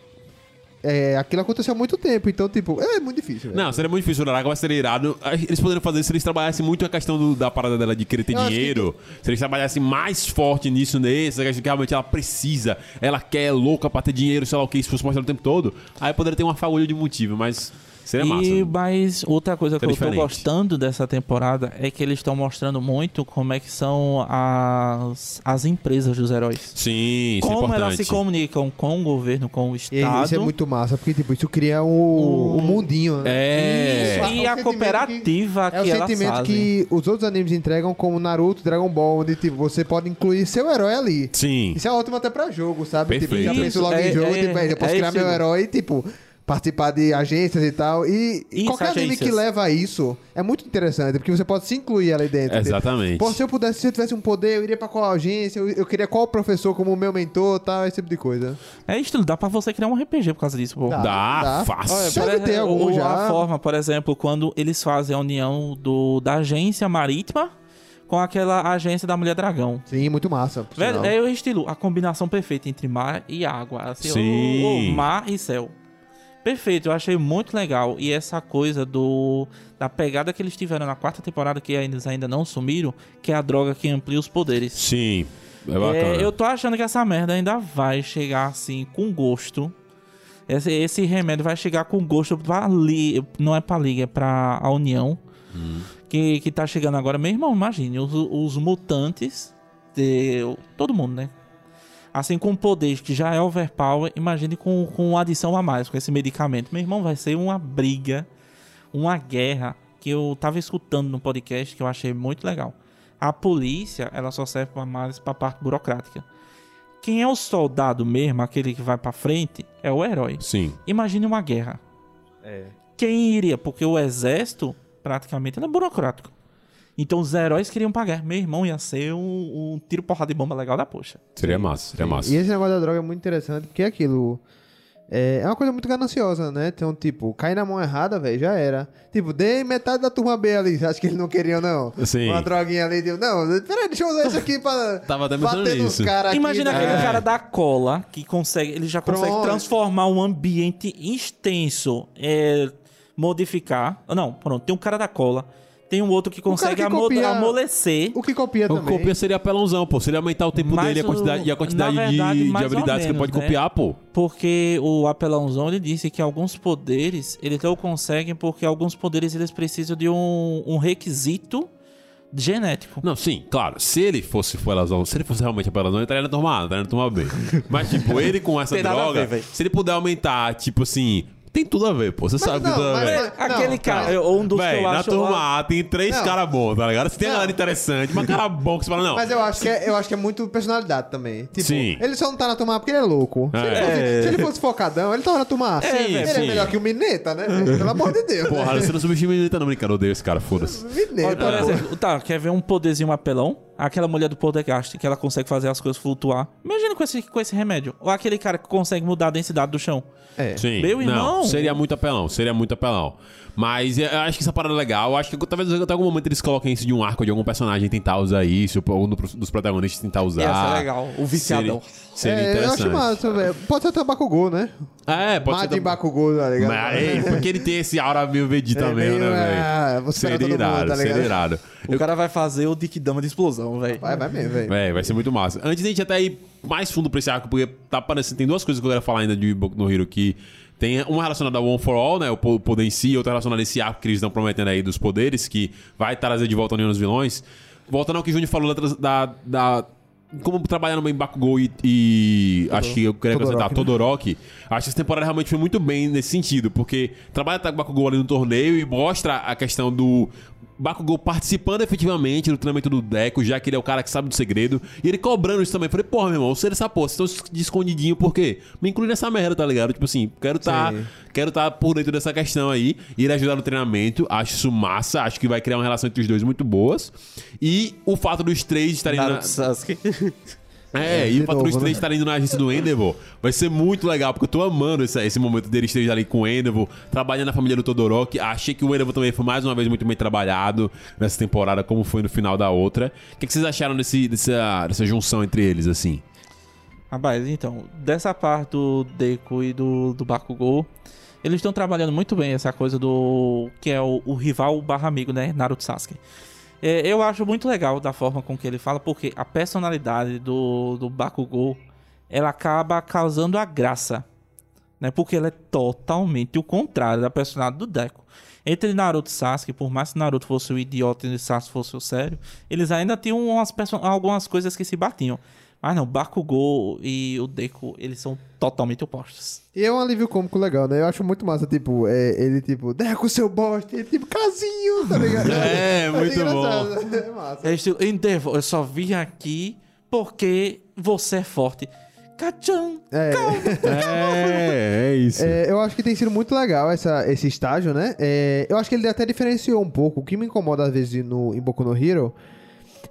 É, aquilo aconteceu há muito tempo, então, tipo, é muito difícil. velho. Não, seria muito difícil. O Naraka vai ser irado. Eles poderiam fazer se eles trabalhassem muito a questão do- da parada dela de querer ter Eu acho que dinheiro. Se eles trabalhassem mais forte nisso, nesse, questão que realmente ela precisa, ela quer, é louca pra ter dinheiro, sei lá o que, isso fosse mostrado o tempo todo. Aí poderia ter uma fagulha de motivo, mas Seria e, massa. Mas outra coisa que eu tô gostando dessa temporada é que eles estão mostrando muito como é que são as, as empresas dos heróis. Sim, isso é como elas importante. se comunicam com o governo, com o E Estado. isso é muito massa, porque tipo, isso cria o, o mundinho, né? É. Isso, E é o a cooperativa É o que elas sentimento fazem. que os outros animes entregam como Naruto, Dragon Ball, onde tipo, você pode incluir seu herói ali. Sim. Isso é ótimo até pra jogo, sabe? Tipo, Perfeito. já penso logo Isso, em jogo, é- tipo, "Véi, eu posso é criar esse meu tipo. herói e, tipo, participar de agências e tal. E Isso, qualquer anime agências. que leva a isso é muito interessante, porque você pode se incluir ali dentro. Exatamente. Pô, se eu pudesse, se eu tivesse um poder, eu iria pra qual agência, eu, eu queria qual professor como meu mentor, tal, esse tipo de coisa. É estilo, dá pra você criar um RPG por causa disso, pô. Dá. Dá, Dá. fácil. Olha, Deve ter algum ou já. A forma, por exemplo, quando eles fazem a união do, da agência marítima com aquela agência da Mulher Dragão. Sim, muito massa. Velho, é o estilo, a combinação perfeita entre mar e água. Assim, Sim. o- o mar e céu. Perfeito, eu achei muito legal. E essa coisa do da pegada que eles tiveram na quarta temporada, que eles ainda não sumiram, que é a droga que amplia os poderes. Sim. É bacana. É, eu tô achando que essa merda ainda vai chegar assim com gosto. Esse, esse remédio vai chegar com gosto pra li, não é pra liga, é pra a União. Que, que tá chegando agora. Meu irmão, imagine, os, os mutantes, de, todo mundo, né? Assim, com poder que já é overpower, imagine com, com adição a mais, com esse medicamento. Meu irmão, vai ser uma briga, uma guerra que eu tava escutando no podcast que eu achei muito legal. A polícia, ela só serve pra mais pra parte burocrática. Quem é o soldado mesmo, aquele que vai pra frente, é o herói. Sim. Imagine uma guerra. Quem iria? Porque o exército, praticamente, ele é burocrático. Então os heróis queriam pagar. Meu irmão ia ser um, um tiro porrada de bomba legal da poxa. Seria massa, seria massa. E esse negócio da droga é muito interessante, porque é aquilo. É, é uma coisa muito gananciosa, né? Então, tipo, cair na mão errada, velho, já era. Tipo, dei metade da turma B ali. Acho que eles não queriam, não. Sim. Uma droguinha ali. Tipo, não, peraí, deixa eu usar isso aqui pra. Tava bater nos caras aqui. Imagina né? aquele cara da cola que consegue. Ele já consegue Pronto. transformar um ambiente extenso. É, modificar. Não, pronto. Tem um cara da cola. Tem um outro que consegue que copia- amolecer. O que copia O também. copia seria apelãozão, pô. Seria aumentar o tempo Mas dele e a o- quantidade, e a quantidade verdade, de, de habilidades que ele menos, pode né? copiar, pô. Porque o apelãozão ele disse que alguns poderes eles não conseguem porque alguns poderes eles precisam de um, um requisito genético. Não, sim, claro. Se ele fosse apelãozão, se ele fosse realmente apelãozão, ele estaria na turma A, estaria na B. Mas, tipo, ele com essa droga, ver, se ele puder aumentar, tipo assim, tem tudo a ver, pô. Você sabe não, que tudo a mas- ver. mas- Aquele não, cara, mas- ou um dos Véi, que eu na acho. turma A tem três caras bons, tá ligado? Se tem uma Não. galera interessante, uma cara bom que você fala, não. Mas eu acho, que é, eu acho que é muito personalidade também. Tipo, Sim. ele só não tá na turma A porque ele é louco. Se, É. ele fosse, se ele fosse focadão, ele tava na turma A. Sim, ele sim. é melhor que o Mineta, né? Pelo amor de Deus. Porra, né? você não subestima ele, tá não, brincadeira, eu odeio esse cara, foda-se. Mineta. tá, quer ver um poderzinho apelão? Aquela mulher do Poltergeist, que ela consegue fazer as coisas flutuar. Imagina com esse, com esse remédio. Ou aquele cara que consegue mudar a densidade do chão. É. Sim. Meu irmão. Não, seria muito apelão, seria muito apelão. Mas eu acho que essa parada é legal. Eu acho que talvez até algum momento eles coloquem isso de um arco de algum personagem tentar usar isso, ou algum do- dos protagonistas tentar usar. Ia ser legal. O viciadão. Seria, seria É, eu interessante. acho massa, velho. Pode ser até o Bakugou, né? É, pode ser. Bakugou, tá ligado? Mas, ei, porque ele tem esse aura meio Vegeta É mesmo, né, velho? é, você pega Seria irado, tá ligado? seria irado. O cara vai fazer o Dikidama de explosão, velho. Vai, vai mesmo, velho. Vai ser muito massa. Antes da gente até ir mais fundo pra esse arco, porque tá parecendo. Tem duas coisas que eu quero falar ainda de Boku no Hero que. Tem uma relacionada ao One for All, né? O po- poder em si, e outra relacionada a esse arco que eles estão prometendo aí dos poderes, que vai trazer de volta a União dos Vilões. Voltando ao que o Júnior falou da, da, Como trabalhar no bem Bakugou e. e acho que eu queria acrescentar Todoroki, né? Todoroki. Acho que essa temporada realmente foi muito bem nesse sentido, porque trabalha o Bakugou ali no torneio e mostra a questão do Bakugou participando efetivamente do treinamento do Deco, já que ele é o cara que sabe do segredo, e ele cobrando isso também. Falei, porra, meu irmão, você essa porra, vocês estão de escondidinho, por quê? Me inclui nessa merda, tá ligado? Tipo assim, quero tá, Sim. quero tá por dentro dessa questão aí, e ele ajudar no treinamento, acho isso massa, acho que vai criar uma relação entre os dois muito boas. E o fato dos três estarem na, Naruto Sasuke. é, É, e o dos novo, três né? estarem indo na agência do Endeavor vai ser muito legal, porque eu tô amando esse, esse momento deles três ali com o Endeavor, trabalhando na família do Todoroki. Achei que o Endeavor também foi mais uma vez muito bem trabalhado nessa temporada, como foi no final da outra. O que, que vocês acharam desse, dessa, dessa junção entre eles, assim? Rapaz, então, dessa parte do Deku e do, do Bakugou, eles estão trabalhando muito bem essa coisa do. que é o, o rival barra amigo, né? Naruto Sasuke. É, eu acho muito legal da forma com que ele fala, porque a personalidade do, do Bakugou ela acaba causando a graça né? Porque ele é totalmente o contrário da personalidade do Deco. Entre Naruto e Sasuke, por mais que Naruto fosse o idiota e Sasuke fosse o sério, eles ainda tinham umas algumas coisas que se batiam. Mas não, Bakugou e o Deku, eles são totalmente opostos. E é um alívio cômico legal, né? Eu acho muito massa, tipo, é, ele, tipo, Deco, seu bosta, ele, tipo, casinho, tá ligado? É, Acho muito engraçado. É massa. É estilo, Endeavor, eu só vim aqui porque você é forte. Cacham! É, É, é isso. é, eu acho que tem sido muito legal essa, esse estágio, né? É, eu acho que ele até diferenciou um pouco. O que me incomoda às vezes no, em Boku no Hero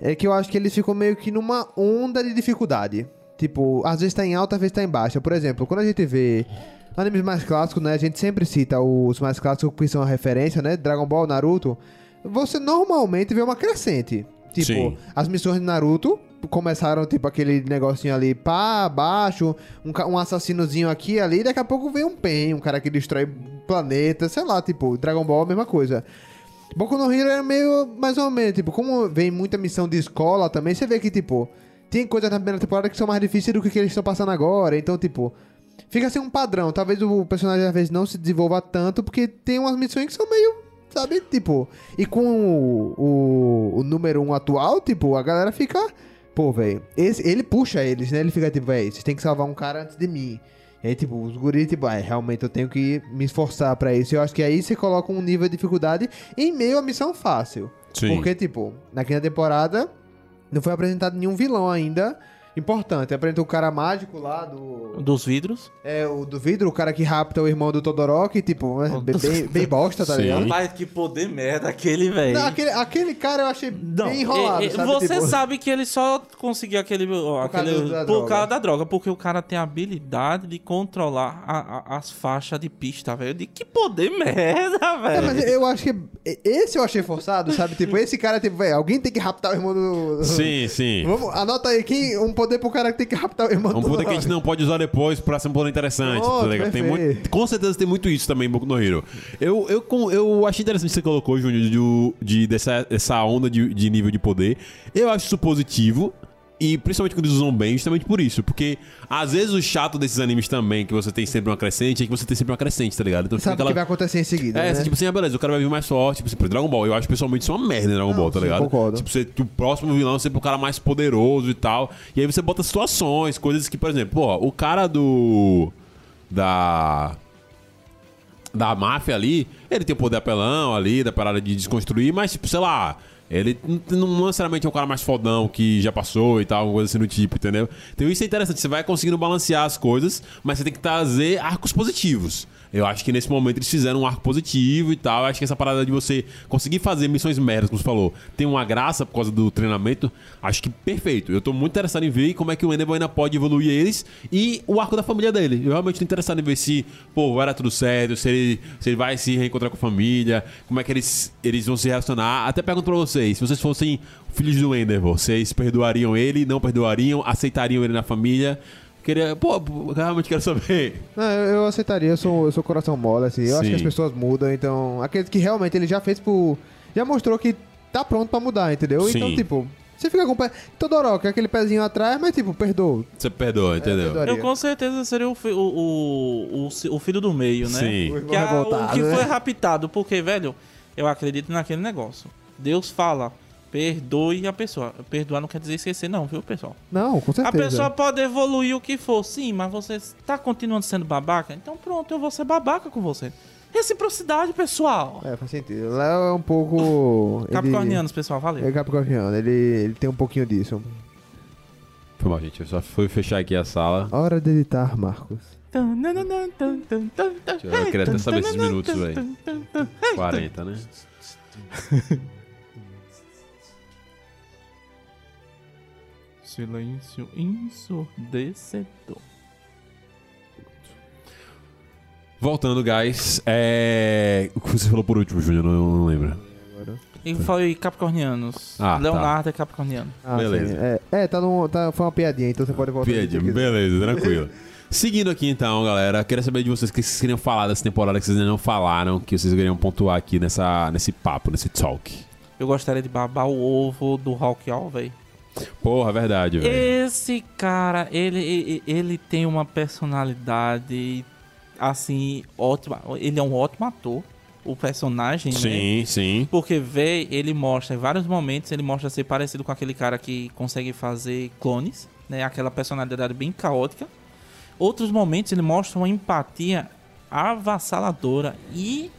é que eu acho que eles ficam meio que numa onda de dificuldade. Tipo, às vezes tá em alta, às vezes tá em baixa. Por exemplo, quando a gente vê animes mais clássicos, né? A gente sempre cita os mais clássicos que são a referência, né? Dragon Ball, Naruto. Você normalmente vê uma crescente. Tipo, Sim. as missões de Naruto começaram, tipo, aquele negocinho ali, pá, baixo, um, um assassinozinho aqui e ali, e daqui a pouco vem um Pen, um cara que destrói planeta, sei lá, tipo, Dragon Ball, a mesma coisa. Boku no Hero é meio, mais ou menos, tipo, como vem muita missão de escola também, você vê que, tipo, tem coisas na primeira temporada que são mais difíceis do que, que eles estão passando agora, então, tipo, fica assim um padrão. Talvez o personagem às vezes não se desenvolva tanto, porque tem umas missões que são meio, sabe, tipo, e com o, o, o número 1 um atual, tipo, a galera fica, pô, velho, ele puxa eles, né? Ele fica tipo, velho, vocês têm que salvar um cara antes de mim. E aí, tipo, os guris, tipo, ah, realmente eu tenho que me esforçar pra isso. Eu acho que aí você coloca um nível de dificuldade em meio à missão fácil. Sim. Porque, tipo, na quinta temporada não foi apresentado nenhum vilão ainda importante. Apresentou o cara mágico lá do. Dos vidros. É, o do vidro, o cara que rapta o irmão do Todoroki, tipo, né, bem, bem, bem bosta, tá Sim. ligado? Rapaz, que poder merda aquele, velho. Aquele, aquele cara eu achei Não, bem enrolado, é- é- sabe? Você Tipo, sabe que ele só conseguiu aquele, ó, causa aquele- do- da por causa da droga, porque o cara tem a habilidade de controlar a- a- as faixas de pista, velho. De que poder merda, É, velho. mas eu acho que esse eu achei forçado, sabe? Tipo, esse cara, tipo, velho, alguém tem que raptar o irmão do. Sim, sim. Vamos, anota aí aqui um poder pro cara que tem que raptar o irmão Um do. poder que a gente não pode usar depois pra ser um poder interessante, Pronto, tá ligado? Tem perfeito. muito, com certeza tem muito isso também em Boku no Hero. Eu, eu, eu achei interessante que você colocou, Júnior, de, de- dessa, dessa onda de, de nível de poder. Eu acho isso positivo. E principalmente quando eles usam bem, justamente por isso. Porque às vezes o chato desses animes também, que você tem sempre uma crescente, é que você tem sempre uma crescente, tá ligado? Então Sabe o que aquela- vai acontecer em seguida. É, né? tipo assim, ah, beleza, o cara vai vir mais forte, tipo assim, por Dragon Ball. Eu acho pessoalmente isso uma merda em Dragon Não, Ball, tá ligado? concordo. Tipo, você, o próximo vilão é sempre o cara mais poderoso e tal. E aí você bota situações, coisas que, por exemplo, pô, o cara do. Da. Da máfia ali, ele tem o poder apelão ali, da parada de desconstruir, mas, tipo, sei lá. Ele não necessariamente é o cara mais fodão que já passou e tal, alguma coisa assim do tipo, entendeu? Então isso é interessante, você vai conseguindo balancear as coisas, mas você tem que trazer arcos positivos. Eu acho que nesse momento eles fizeram um arco positivo e tal. Eu acho que essa parada de você conseguir fazer missões merdas, como você falou, tem uma graça por causa do treinamento. Acho que perfeito. Eu tô muito interessado em ver como é que o Endeavor ainda pode evoluir eles e o arco da família dele. Eu realmente tô interessado em ver se, pô, vai dar tudo certo, se ele, se ele vai se reencontrar com a família, como é que eles, eles vão se relacionar. Até pergunto pra vocês, se vocês fossem filhos do Endeavor, vocês perdoariam ele, não perdoariam, aceitariam ele na família? Queria, pô, eu realmente quero saber. Não, eu, eu aceitaria, eu sou, eu sou coração mole, assim. Eu acho Sim. que as pessoas mudam, então. Aqueles que realmente ele já fez por. Já mostrou que tá pronto pra mudar, entendeu? Sim. Então, tipo, você fica com o pé. Todoroki, aquele pezinho atrás, mas tipo, perdoa. Você perdoa, entendeu? perdoa. Eu com certeza seria o, fi- o, o, o, o filho do meio, né? Sim. Que, a- o revoltado, que né? foi raptado, porque, velho, eu acredito naquele negócio. Deus fala, perdoe a pessoa. Perdoar não quer dizer esquecer, não, viu, pessoal? Não, com A certeza. pessoa pode evoluir o que for, sim, mas você tá continuando sendo babaca? Então pronto, eu vou ser babaca com você. Reciprocidade, pessoal. É, faz sentido. Léo é um pouco. ele- Capricornianos, pessoal, É valeu. capricorniano, ele, ele tem um pouquinho disso. Foi mal, gente. Eu só fui fechar aqui a sala. Hora de editar, Marcos. Eu queria até saber esses minutos, velho. 40, né? Silêncio ensurdecedor. Voltando, guys. É... O que você falou por último, Júnior? Eu Não, não lembro. E foi Capricornianos. Ah, tá. Leonardo é Capricorniano. Ah, Beleza. sim. É, é, tá no, tá, foi uma piadinha, então você pode voltar. Piadinha, beleza, tranquilo. Seguindo aqui então, galera, queria saber de vocês o que vocês queriam falar dessa temporada que vocês ainda não falaram, que vocês queriam pontuar aqui nessa, nesse papo, nesse talk. Eu gostaria de babar o ovo do Hawkeye, velho. Porra, verdade, velho. Esse cara, ele, ele, ele tem uma personalidade assim, ótima. Ele é um ótimo ator, o personagem, né? Sim, sim. Porque vê, ele mostra em vários momentos, ele mostra ser parecido com aquele cara que consegue fazer clones, né? Aquela personalidade bem caótica. Outros momentos ele mostra uma empatia avassaladora e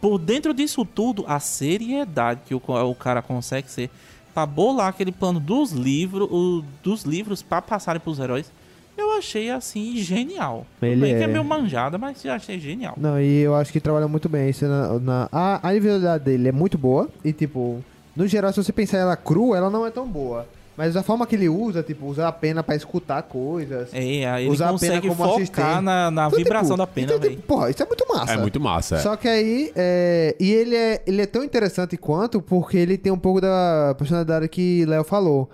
por dentro disso tudo, a seriedade que o, o cara consegue ser pra bolar aquele plano dos livros, o- dos livros para passarem pros heróis. Eu achei assim genial. Ele bem que é é- meio manjada, mas eu achei genial. Não, e eu acho que trabalha muito bem isso na, na- a, a individualidade dele é muito boa e tipo, no geral se você pensar ela crua, ela não é tão boa. Mas a forma que ele usa, tipo, usar a pena pra escutar coisas. É, aí ele Usar a pena consegue como focar assistente. na, na Então, vibração tipo, da pena, então, tipo, porra, isso é muito massa. É muito massa. é. Só que aí, é, e ele é, ele é tão interessante quanto porque ele tem um pouco da personalidade que Léo falou.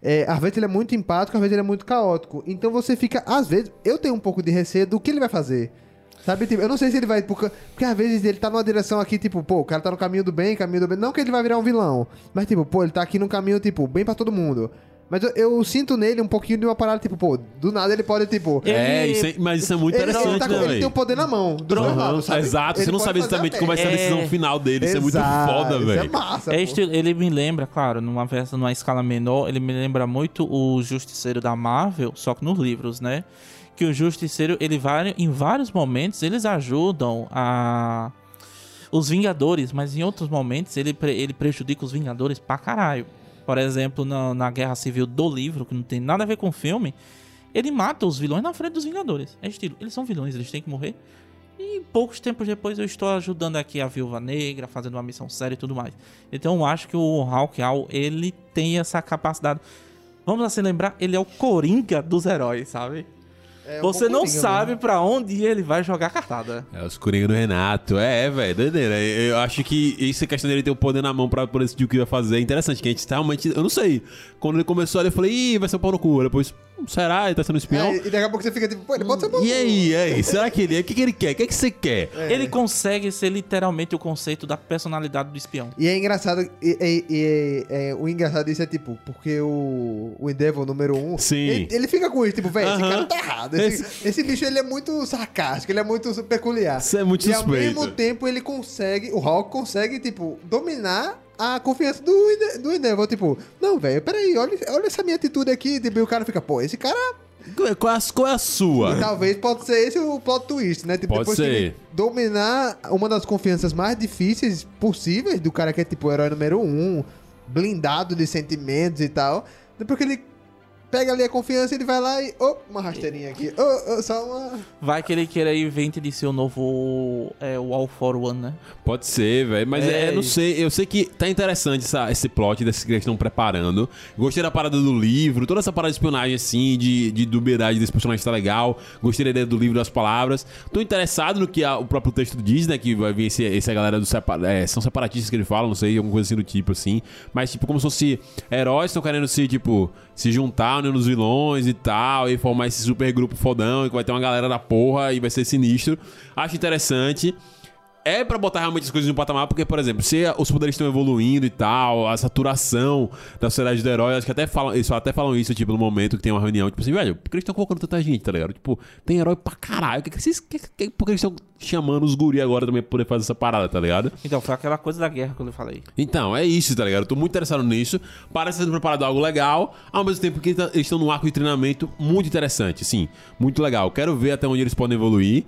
É, às vezes ele é muito empático, às vezes ele é muito caótico. Então você fica, às vezes, eu tenho um pouco de receio do que ele vai fazer. Sabe, tipo, eu não sei se ele vai. Porque, porque às vezes ele tá numa direção aqui, tipo, pô, o cara tá no caminho do bem, caminho do bem. Não que ele vai virar um vilão. Mas, tipo, pô, ele tá aqui no caminho, tipo, bem pra todo mundo. Mas eu, eu sinto nele um pouquinho de uma parada, tipo, pô, do nada ele pode, tipo. É, Ele- isso é- mas isso é muito ele, interessante, ele tá com- né, ele tem o velho? poder na mão. Do lado, sabe? Exato, Ele você não sabe exatamente a como vai ser a É. decisão final dele. Isso é muito Exato, foda, Isso é velho. massa. É estilo- ele me lembra, claro, numa versão, numa escala menor, ele me lembra muito o Justiceiro da Marvel, só que nos livros, né? Que o Justiceiro, ele vai, em vários momentos, eles ajudam a os Vingadores, mas em outros momentos ele, ele prejudica os Vingadores pra caralho. Por exemplo, na, na Guerra Civil do livro, que não tem nada a ver com o filme, ele mata os vilões na frente dos Vingadores. É estilo, eles são vilões, eles têm que morrer. E poucos tempos depois eu estou ajudando aqui a Viúva Negra, fazendo uma missão séria e tudo mais. Então eu acho que o Hawkeye, ele tem essa capacidade. Vamos assim lembrar, ele é o Coringa dos heróis, sabe? É um Você não sabe né? pra onde ele vai jogar cartada. É os Coringa do Renato. É, é, velho, doideira. Eu acho que isso é questão dele ter o poder na mão pra poder decidir o que vai fazer. É interessante, que a gente tá realmente. Eu não sei. Quando ele começou ali, eu falei, ih, vai ser um pau no cu. Depois, "Hum, será? Ele tá sendo espião? É, e daqui a pouco você fica tipo, pô, ele pode ser bom. E aí, e aí? Será que ele é? O que, que ele quer? O que, é que você quer? Ele consegue ser literalmente o conceito da personalidade do espião. E é engraçado, e, e- e- é, o engraçado disso é tipo, porque o, o Endeavor número 1, um, Sim. ele, ele fica com isso, tipo, velho, esse Aham. cara tá errado. Esse, esse bicho ele é muito sarcástico, ele é muito peculiar. Isso é muito e ao suspeito. mesmo tempo ele consegue, o Hulk consegue, tipo, dominar a confiança do, do Endeavor. Tipo, não, velho, peraí, olha, olha essa minha atitude aqui. Tipo, e o cara fica, pô, esse cara Qual é a, qual é a sua? Talvez pode ser esse o plot twist, né? Tipo, Pode ser. dominar uma das confianças mais difíceis possíveis do cara que é tipo o herói número um, blindado de sentimentos e tal. Depois que ele pega ali a confiança, ele vai lá e. Oh, uma rasteirinha aqui. Oh, oh, só uma. Vai que ele queira invente de ser o novo é, o All for One, né? Pode ser, velho. Mas É, é, não sei. Eu sei que tá interessante essa- esse plot desse que eles estão preparando. Gostei da parada do livro, toda essa parada de espionagem, assim, de, de dubiedade desse personagem tá legal. Gostei da ideia do livro das palavras. Tô interessado no que a- o próprio texto diz, né? Que vai vir esse, essa galera do separa, é, são separatistas que ele fala, não sei, alguma coisa assim do tipo, assim. Mas, tipo, como se fosse heróis estão querendo se, tipo, se juntar, né, nos vilões e tal, e formar esse super grupo fodão, e que vai ter uma galera da porra e vai ser sinistro. Acho interessante é pra botar realmente as coisas no patamar, porque, por exemplo, se os poderes estão evoluindo e tal, a saturação da sociedade do herói, acho que até falam, eles até falam isso, tipo, no momento que tem uma reunião, tipo assim, velho, por que eles estão colocando tanta gente, tá ligado? Tipo, tem herói pra caralho, que que vocês, que, que, por que eles estão chamando os guri agora também pra poder fazer essa parada, tá ligado? Então, foi aquela coisa da guerra que eu falei. Então, é isso, tá ligado? Eu tô muito interessado nisso. Parece ter preparado algo legal, ao mesmo tempo que eles estão num arco de treinamento muito interessante, sim. Muito legal. Quero ver até onde eles podem evoluir.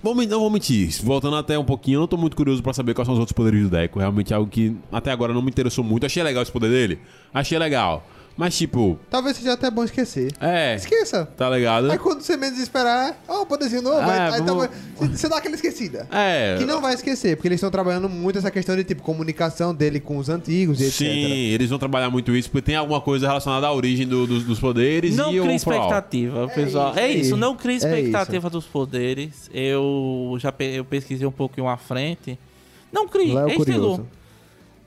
Vou, não vou mentir, voltando até um pouquinho, eu não tô muito curioso pra saber quais são os outros poderes do Deco. Realmente é algo que até agora não me interessou muito. Achei legal esse poder dele. Achei legal. Mas, tipo, Talvez seja até bom esquecer. é. Esqueça. Tá ligado? Aí quando você menos esperar, ó, um poderzinho novo, aí, É, aí vamos- talvez- você- você dá aquela esquecida. É. Que não vai esquecer, porque eles estão trabalhando muito essa questão de tipo comunicação dele com os antigos e etc. Sim, eles vão trabalhar muito isso, porque tem alguma coisa relacionada à origem do- dos, dos poderes Não e o cria expectativa, pessoal. isso, É é isso, não cria É expectativa dos poderes. Eu já pe- eu pesquisei um pouquinho à frente. Não crie, é curioso. estilo.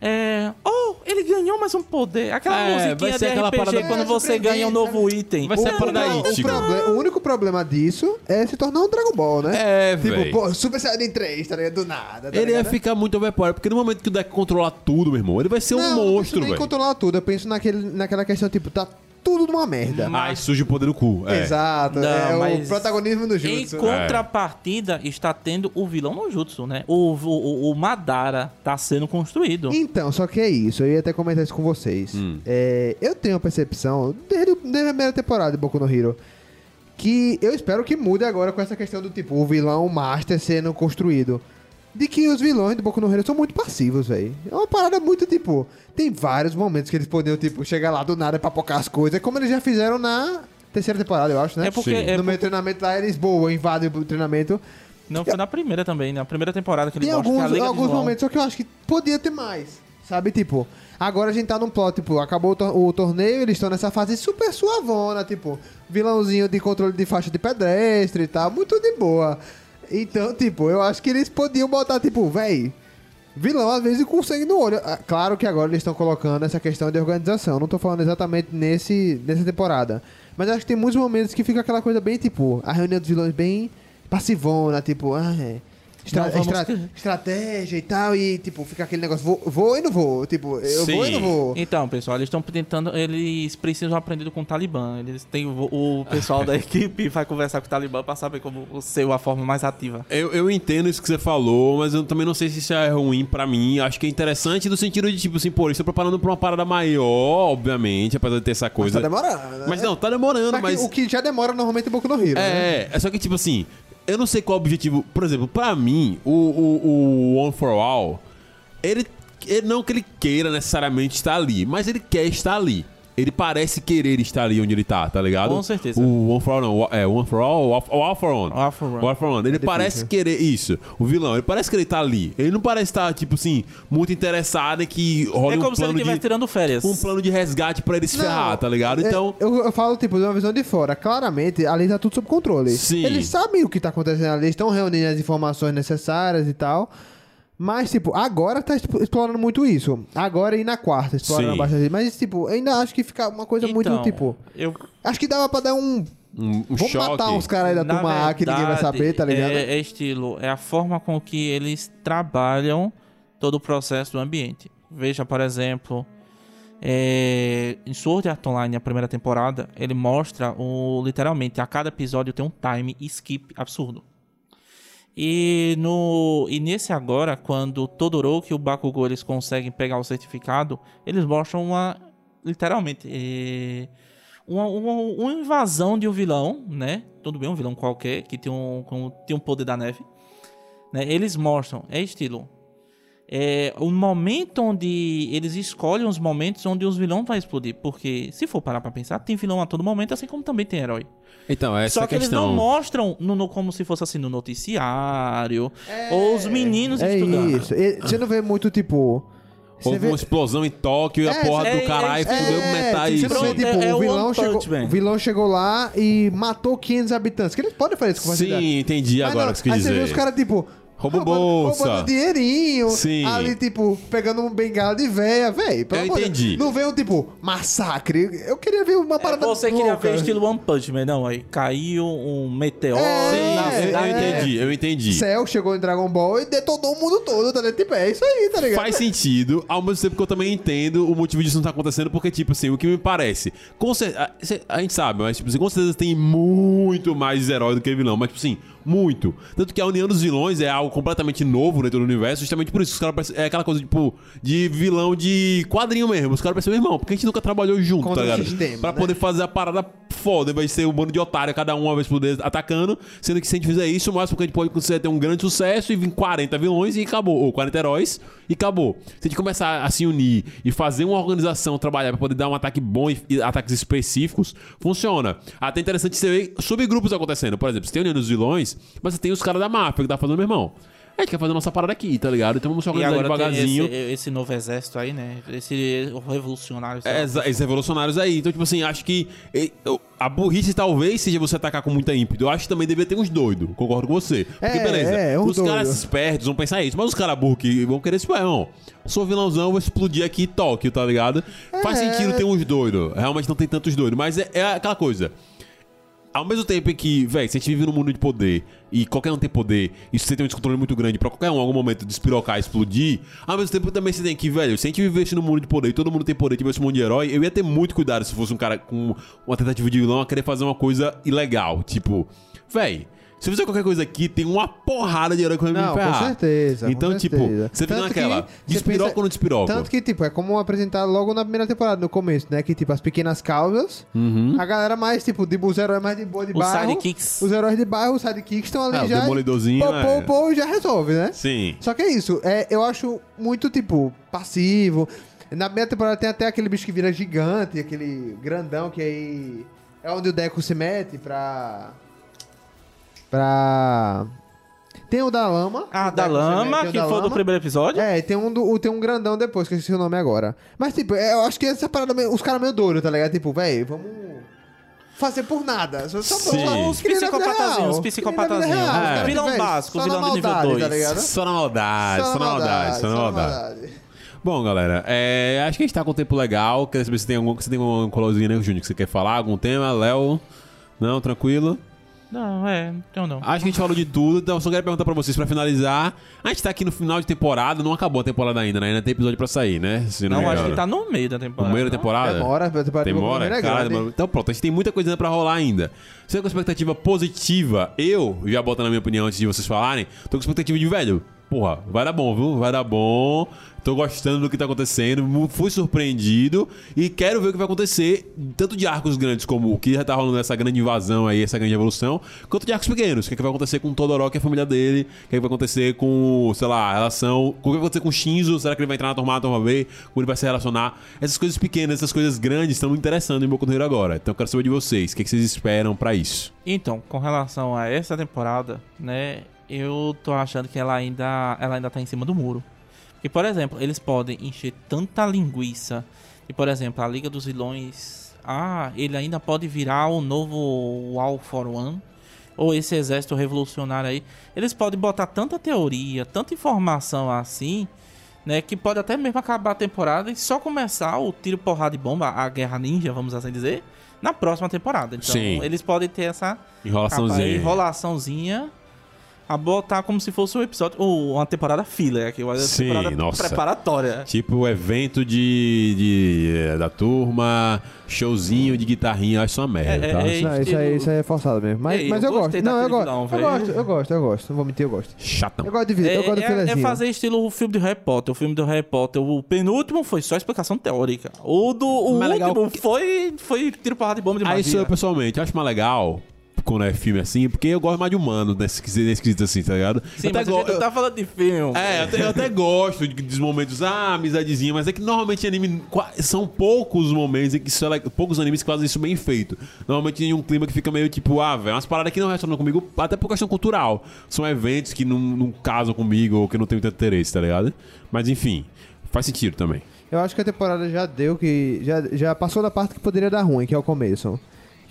É. Oh, ele ganhou mais um poder. Aquela É, vai musiquinha de ser aquela RPG parada- quando É, você ganha um novo item. Vai ser a O- parada não, o, tipo. o único problema disso é se tornar um Dragon Ball, né? É, Tipo, véi. pô, Super Saiyajin 3, tá ligado? Do nada. Tá Ele ia ligado? ficar muito overpowered, porque no momento que o deck controlar tudo, meu irmão, ele vai ser um Não, não monstro, velho. controlar tudo. Eu penso naquele, naquela questão, tipo, tá tudo de uma merda. Aí surge o poder do cu. É. Exato, Não, é o mas protagonismo do Em Jutsu. contrapartida, está tendo o vilão no Jutsu, né? O, o, o Madara tá sendo construído. Então, só que é isso, eu ia até comentar isso com vocês. Hum. É, eu tenho a percepção, desde, desde a primeira temporada de Boku no Hero, que eu espero que mude agora com essa questão do tipo, o vilão master sendo construído. De que os vilões do Boku no Hero são muito passivos, velho. É uma parada muito, tipo... Tem vários momentos que eles poderiam, tipo, chegar lá do nada pra pocar as coisas, como eles já fizeram na terceira temporada, eu acho, né? É porque- Sim. é no meio do treinamento lá, eles boam, invadem o treinamento. Não foi na primeira também, na primeira temporada que ele Tem mostra que a alguns, de alguns momentos, só que eu acho que podia ter mais. Sabe, tipo, agora a gente tá num plot, tipo, acabou o, tor- o torneio, eles estão nessa fase super suavona, tipo, vilãozinho de controle de faixa de pedestre e tal, muito de boa. Então, tipo, eu acho que eles podiam botar, tipo, véi, vilão às vezes com sangue no olho. Ah, Claro que agora eles estão colocando essa questão de organização, não tô falando exatamente nesse, nessa temporada. Mas acho que tem muitos momentos que fica aquela coisa bem, tipo, a reunião dos vilões bem passivona, tipo, ah, é. Estra- estra- que- estratégia e tal, e tipo, fica aquele negócio, vou, vou e não vou. Tipo, eu vou e Sim. não vou. Então, pessoal, eles estão tentando. Eles precisam aprender com o Talibã. Eles têm o, o pessoal da equipe vai conversar com o Talibã pra saber como ser a forma mais ativa. Eu, eu entendo isso que você falou, mas eu também não sei se isso é ruim pra mim. Acho que é interessante no sentido de, tipo assim, pô, eles estão preparando pra uma parada maior, obviamente, apesar de ter essa Mas coisa. tá demorando. né? Mas não, tá demorando, Mas mas. que- o que já demora normalmente é Boku no Hero, né? É, é só que, tipo assim, eu não sei qual o objetivo. Por exemplo, pra mim, o, o, o One for All, ele, ele. Não que ele queira necessariamente estar ali, mas ele quer estar ali. Ele parece querer estar ali onde ele tá, tá ligado? Com certeza. O One for All é, One for All, o All, for One. All for One. All for One. Ele parece querer isso. O vilão, ele parece querer estar ali. Ele não parece estar, tipo assim, muito interessado em que role É um como se ele plano estivesse de. tirando férias. Um plano de resgate pra ele se Não, ferrar, tá ligado? é, Então. eu, eu falo, tipo, de uma visão de fora. Claramente, ali tá tudo sob controle. Sim. Eles sabem o que tá acontecendo ali, eles estão reunindo as informações necessárias e tal. Mas, tipo, agora tá exp- explorando muito isso. Agora e na quarta, explorando bastante. Mas, tipo, ainda acho que fica uma coisa muito, Então, tipo... Eu, Acho que dava pra dar um... Um, um Vamos choque. matar uns caras aí da na turma A que ninguém vai verdade, saber, tá ligado? É, é estilo, é a forma com que eles trabalham todo o processo do ambiente. Veja, por exemplo, é, em Sword Art Online, a primeira temporada, ele mostra o literalmente a cada episódio tem um time skip absurdo. E no e nesse agora, quando Todoroki e o Bakugou eles conseguem pegar o certificado, eles mostram uma literalmente é, uma, uma, uma invasão de um vilão, né? Tudo bem, um vilão qualquer que tem um com, tem um poder da neve, né? Eles mostram, é estilo é o momento onde eles escolhem os momentos onde os vilões vão explodir, porque se for parar pra pensar, tem vilão a todo momento, assim como também tem herói. Então, essa Só é a que eles questão. não mostram no, no- como se fosse assim no noticiário, ou os meninos É estudando. isso. E Você não vê muito, tipo... Houve vê... uma explosão em Tóquio e a É, porra é, do caralho é, fudeu metade você isso. não vê, tipo, é- é o, vilão chegou, Punch o vilão chegou lá e matou 500 habitantes. Que eles podem fazer isso com facilidade. Sim, entendi Mas agora não, o que você quis aí você vê dizer. os caras, tipo... Roubando- bolsa. Roubando dinheirinho. Sim. Ali, tipo, pegando um bengala de véia, velho. Eu entendi. Não vem um, tipo, massacre. Eu queria ver uma É, parada você queria louca. ver estilo One Punch Man, não? Aí caiu um meteoro É, na Eu, entendi, eu entendi. Cell chegou em Dragon Ball e detonou o mundo todo, tá ligado? Tipo, é isso aí, tá ligado? Faz sentido, ao mesmo tempo que eu também entendo o motivo disso não tá acontecendo, porque, tipo assim, o que me parece. Com cer- a, cê- a gente sabe, mas, tipo assim, com certeza tem muito mais herói do que vilão, mas, tipo assim, muito. Tanto que a união dos vilões é algo completamente novo dentro do universo, justamente por isso. Os caras é aquela coisa, tipo, de vilão de quadrinho mesmo. Os caras parecem, meu irmão, porque a gente nunca trabalhou junto, Contra tá ligado? sistema, pra né? poder fazer a parada foda, vai ser um bando de otário, cada um uma vez por vez atacando, sendo que se a gente fizer isso, o máximo que a gente pode conseguir é ter um grande sucesso e vir 40 vilões e acabou, ou 40 heróis e acabou. Se a gente começar a se unir e fazer uma organização trabalhar pra poder dar um ataque bom e, ataques específicos, funciona. Até interessante você ver subgrupos acontecendo. Por exemplo, você tem a união dos vilões, mas você tem os caras da máfia que tá fazendo, meu irmão. A gente quer fazer a nossa parada aqui, tá ligado? Então vamos se E organizar devagarzinho. esse, esse novo exército aí, né? Esse revolucionário. É, esses revolucionários aí. Então, tipo assim, acho que a burrice talvez seja você atacar com muita ímpeto. Eu acho que também deveria ter uns doidos. Concordo com você. Porque, É, beleza, é, uns os caras doido. espertos vão pensar isso, mas os caras burros que vão querer tipo, não, sou vilãozão, vou explodir aqui em Tóquio, tá ligado? Faz É. sentido ter uns doidos. Realmente não tem tantos doidos, mas é, é aquela coisa. Ao mesmo tempo em que, velho, se a gente vive num mundo de poder e qualquer um tem poder, e você tem um descontrole muito grande pra qualquer um em algum momento despirocar explodir, ao mesmo tempo também você tem que, velho, se a gente vivesse num mundo de poder e todo mundo tem poder, tivesse um mundo de herói, eu ia ter muito cuidado se fosse um cara com uma tentativa de vilão a querer fazer uma coisa ilegal. Tipo, velho. Se fizer qualquer coisa aqui, tem uma porrada de herói que vai me Não, com ferrar. certeza, com Então, tipo, certeza. você fica naquela. Despiroca pensa- ou não despiroca? Tanto que, tipo, é como apresentado logo na primeira temporada, no começo, né? Que, tipo, as pequenas causas, Uhum. a galera mais, tipo, de, os heróis mais de boa de Os bairro. sidekicks. Os heróis de bairro, os sidekicks estão ali É, o já. e Demolidorzinho, Pô, é. pô, pô, já resolve, né? Sim. Só que é isso, é, eu acho muito, tipo, passivo. Na primeira temporada tem até aquele bicho que vira gigante, aquele grandão que aí é onde o Deco se mete pra. Pra. Tem o da lama. Ah, o da lama, que da foi do primeiro episódio. É, e tem um, do, tem um grandão depois, que eu esqueci o nome agora. Mas, tipo, é, eu acho que essa parada, meio- os caras meio doidos, tá ligado? Tipo, velho, vamos fazer por nada. Só, só Sim. Os psicopatazinhos, os psicopatazinhos. É. Vilão véi, básico, vilão de nível dois. Tá ligado? Só na maldade, só na maldade, só na maldade. Bom, galera, é, acho que a gente tá com um tempo legal. Queria saber se tem algum, se tem alguma coisinha, né, Júnior, que você quer falar? Algum tema? Léo? Não, tranquilo? Não, é, então não. Acho que a gente falou de tudo, então eu só queria perguntar pra vocês pra finalizar. A gente tá aqui no final de temporada, não acabou a temporada ainda, né? Ainda tem episódio pra sair, né? Se Não, me acho que tá no meio da temporada. No meio da não? temporada? Demora, a temporada de Demora? É grande. demora. Então pronto, a gente tem muita coisa ainda pra rolar ainda. Você tá com expectativa positiva? Eu, já botando a minha opinião antes de vocês falarem, tô com expectativa de, velho, porra, vai dar bom, viu? Vai dar bom. Tô gostando do que tá acontecendo, fui surpreendido e quero ver o que vai acontecer, tanto de arcos grandes como o que já tá rolando essa grande invasão aí, essa grande evolução, quanto de arcos pequenos. O que, é que vai acontecer com Todoroki e a família dele, o que, é que vai acontecer com, sei lá, a relação. O que vai acontecer com Shinzo, será que ele vai entrar na turma A, turma B, como ele vai se relacionar. Essas coisas pequenas, essas coisas grandes estão me interessando em Boku no agora. Então eu quero saber de vocês, o que, é que vocês esperam pra isso? Então, com relação a essa temporada, né, eu tô achando que ela ainda, ela ainda tá em cima do muro. E, por exemplo, eles podem encher tanta linguiça. E, por exemplo, a Liga dos Vilões. Ah, ele ainda pode virar o novo All for One. Ou esse exército revolucionário aí. Eles podem botar tanta teoria, tanta informação assim. Né, que pode até mesmo acabar a temporada e só começar o tiro, porrada e bomba, a guerra ninja, vamos assim dizer, na próxima temporada. Então, Sim. eles podem ter essa Enrolaçãozinha. Enrolaçãozinha a botar como se fosse um episódio, ou uma temporada filler aqui, uma Sim, temporada nossa. preparatória. Tipo o evento de, de- eh, da turma, showzinho de guitarrinha, acho isso uma merda, É, tá? é, é, Não, isso aí, isso aí é forçado mesmo. Mas, mas eu eu, gosto. Não, eu gosto. vilão, eu gosto, eu gosto, eu gosto. Não vou mentir, eu gosto. Chatão. Eu gosto de, vi- É, eu gosto de é- filezinho. é fazer estilo o filme do Harry Potter. O filme do Harry Potter, o penúltimo foi só explicação teórica. O do o legal último que- foi, foi tiro porrada de bomba de Aí magia. isso eu pessoalmente acho mais legal quando é filme assim, porque eu gosto mais de humano nesse, nesse quesito assim, tá ligado? Sim, eu até mas a go- gente não tá falando de filme. É, eu até, eu até gosto de- dos momentos, ah, amizadezinha, mas é que normalmente anime. São poucos os momentos em que isso é, poucos animes que fazem isso bem feito. Normalmente em um clima que fica meio tipo, ah, velho, umas paradas que não ressonam comigo, até por questão cultural. São eventos que não, não casam comigo ou que eu não tenho tanto interesse, tá ligado? Mas enfim, faz sentido também. Eu acho que a temporada já deu que. Já, já passou da parte que poderia dar ruim, que é o começo.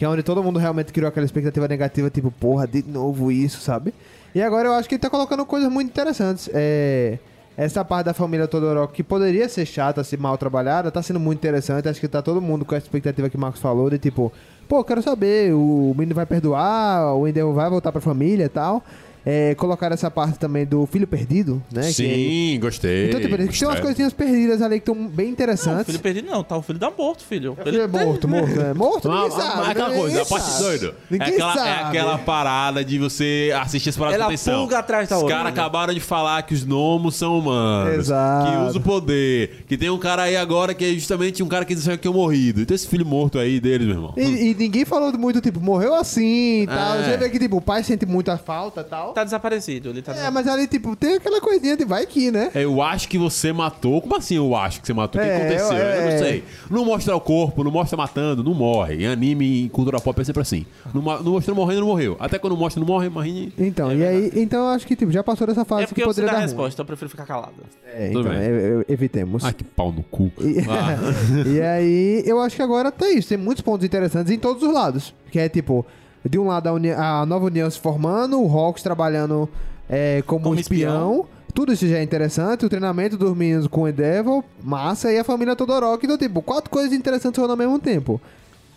Que é onde todo mundo realmente criou aquela expectativa negativa, tipo, porra, de novo isso, sabe? E agora eu acho que ele tá colocando coisas muito interessantes. É. Essa parte da família Todoroki, que poderia ser chata, se mal trabalhada, tá sendo muito interessante. Acho que tá todo mundo com a expectativa que o Marcos falou, de tipo, pô, quero saber, o menino vai perdoar, o Endeavor vai voltar pra família e tal. É, colocar essa parte também do filho perdido, né? que- Sim, gostei. então, tipo, tem umas gostei. coisinhas perdidas ali que estão bem Não, o interessantes. filho perdido não, tá o filho da morto, filho. Ele é morto, morto, né? Morto, Mas, ninguém mas sabe. é aquela coisa, a parte doido. É aquela, sabe. é aquela parada de você assistir as paradas Ela com atenção. pulga atrás da Os orelha. caras acabaram de falar que os gnomos são humanos. Exato. Que usa o poder. Que tem um cara aí agora que é justamente um cara que diz que é morrido. Então esse filho morto aí deles, meu irmão. E, e ninguém falou muito, tipo, morreu assim e tal. É. Você vê que, tipo, o pai sente muita falta e tal. Tá desaparecido, ele tá É, mas ali, tipo, tem aquela coisinha de vai que, né? Eu acho que você matou. Como assim eu acho que você matou? O que É, aconteceu? eu- Eu, é. não sei. Não mostra o corpo, não mostra matando, não morre. Em anime, em cultura pop é sempre assim. Não, mo- não mostrou morrendo, não morreu. Até quando mostra, não morre, morre. Então, e aí, então eu acho que, tipo, já passou dessa fase É porque que eu sei poderia dar a ruim. resposta, então eu prefiro ficar calado. É, Tudo então, bem. é, é, evitemos. Ai, que pau no cu. E, Ah. e aí, eu acho que agora tá isso. Tem muitos pontos interessantes em todos os lados. Que é tipo, de um lado a, a nova união se formando, o Hawks trabalhando é, como, Como espião. espião. Tudo isso já é interessante. O treinamento dos meninos com o Endeavor, massa. E a família Todoroki. Então, tipo, quatro coisas interessantes rolando ao mesmo tempo.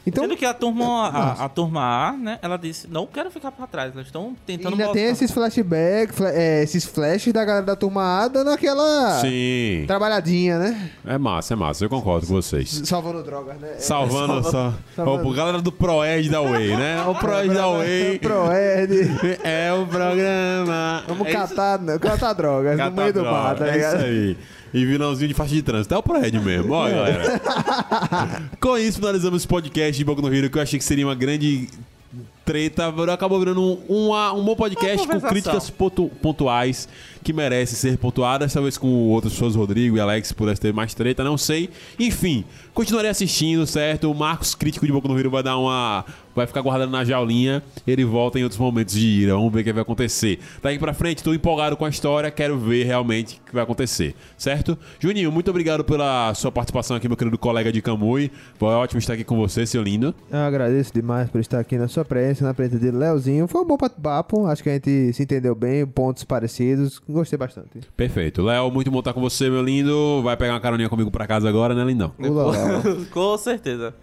Então, Sendo que a turma, a, a turma A, né, ela disse, não quero ficar pra trás, eles estão tentando ainda tem esses flashbacks, fla- é, esses flashes da galera da turma A dando aquela Sim. trabalhadinha, né? É massa, é massa. Eu concordo com vocês. Salvando drogas, né? Salvando só. salvando. Ó, galera do Proed da Way, né? O Proed da Way Proed. é o programa. Vamos é catar, catar drogas Catar no meio do droga, mar, tá É ligado? isso aí. E vilãozinho de faixa de trânsito. É o Proed mesmo, ó, galera. Com isso, finalizamos esse podcast de Boku no Hero, que eu achei que seria uma grande treta. Acabou virando um, uma- um bom podcast com críticas pontu- pontuais que merecem ser pontuadas. Talvez com outras pessoas, Rodrigo e Alex, pudesse ter mais treta, não sei. Enfim, continuarei assistindo, certo? O Marcos, crítico de Boku no Hero, vai dar uma. Vai ficar guardado na jaulinha. Ele volta em outros momentos de ira. Vamos ver o que vai acontecer. Daí pra frente, tô empolgado com a história. Quero ver realmente o que vai acontecer, certo? Juninho, muito obrigado pela sua participação aqui, meu querido colega de Camui. Foi ótimo estar aqui com você, seu lindo. Eu agradeço demais por estar aqui na sua presença, na presença de Leozinho. Foi um bom bate-papo, acho que a gente se entendeu bem, pontos parecidos. Gostei bastante. Perfeito. Léo, muito bom estar com você, meu lindo. Vai pegar uma caroninha comigo pra casa agora, né, lindão? Ula, lá. Com certeza.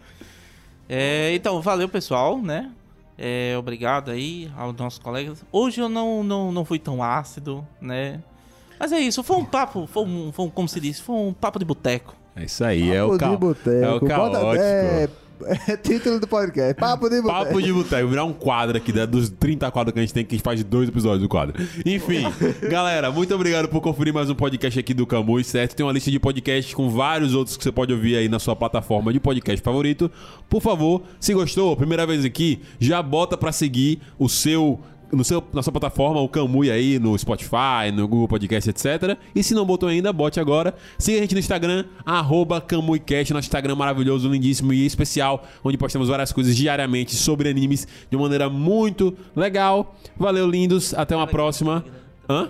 É, então, valeu, pessoal, né? É, obrigado aí aos nossos colegas. Hoje eu não, não, não fui tão ácido, né? Mas é isso, foi um papo, foi um, foi um como se diz, foi um papo de boteco. É isso aí, é o, Papo ca... de boteco. é o Bota- caótico. é, é título do podcast. Papo de boteco. Papo de boteco, virar um quadro aqui, né, dos 30 quadros que a gente tem, que a gente faz dois episódios do quadro. Enfim, galera, muito obrigado por conferir mais um podcast aqui do Camus, certo? Tem uma lista de podcasts com vários outros que você pode ouvir aí na sua plataforma de podcast favorito. Por favor, se gostou, primeira vez aqui, já bota pra seguir o seu no seu, na sua plataforma, o Camui aí, no Spotify, no Google Podcast, etc. E se não botou ainda, bote agora. Siga a gente no Instagram, arroba CamuiCast, nosso Instagram maravilhoso, lindíssimo e especial, onde postamos várias coisas diariamente sobre animes de uma maneira muito legal. Valeu, lindos. Até uma próxima. Hã?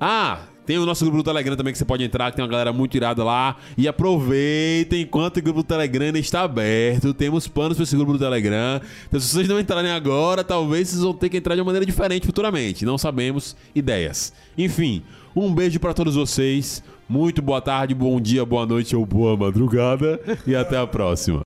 Ah, tem o nosso grupo do Telegram também que você pode entrar, que tem uma galera muito irada lá. E aproveitem enquanto o grupo do Telegram está aberto. Temos planos para esse grupo do Telegram. Então, se vocês não entrarem agora, talvez vocês vão ter que entrar de uma maneira diferente futuramente. Não sabemos ideias. Enfim, um beijo para todos vocês. Muito boa tarde, bom dia, boa noite ou boa madrugada. E até a próxima.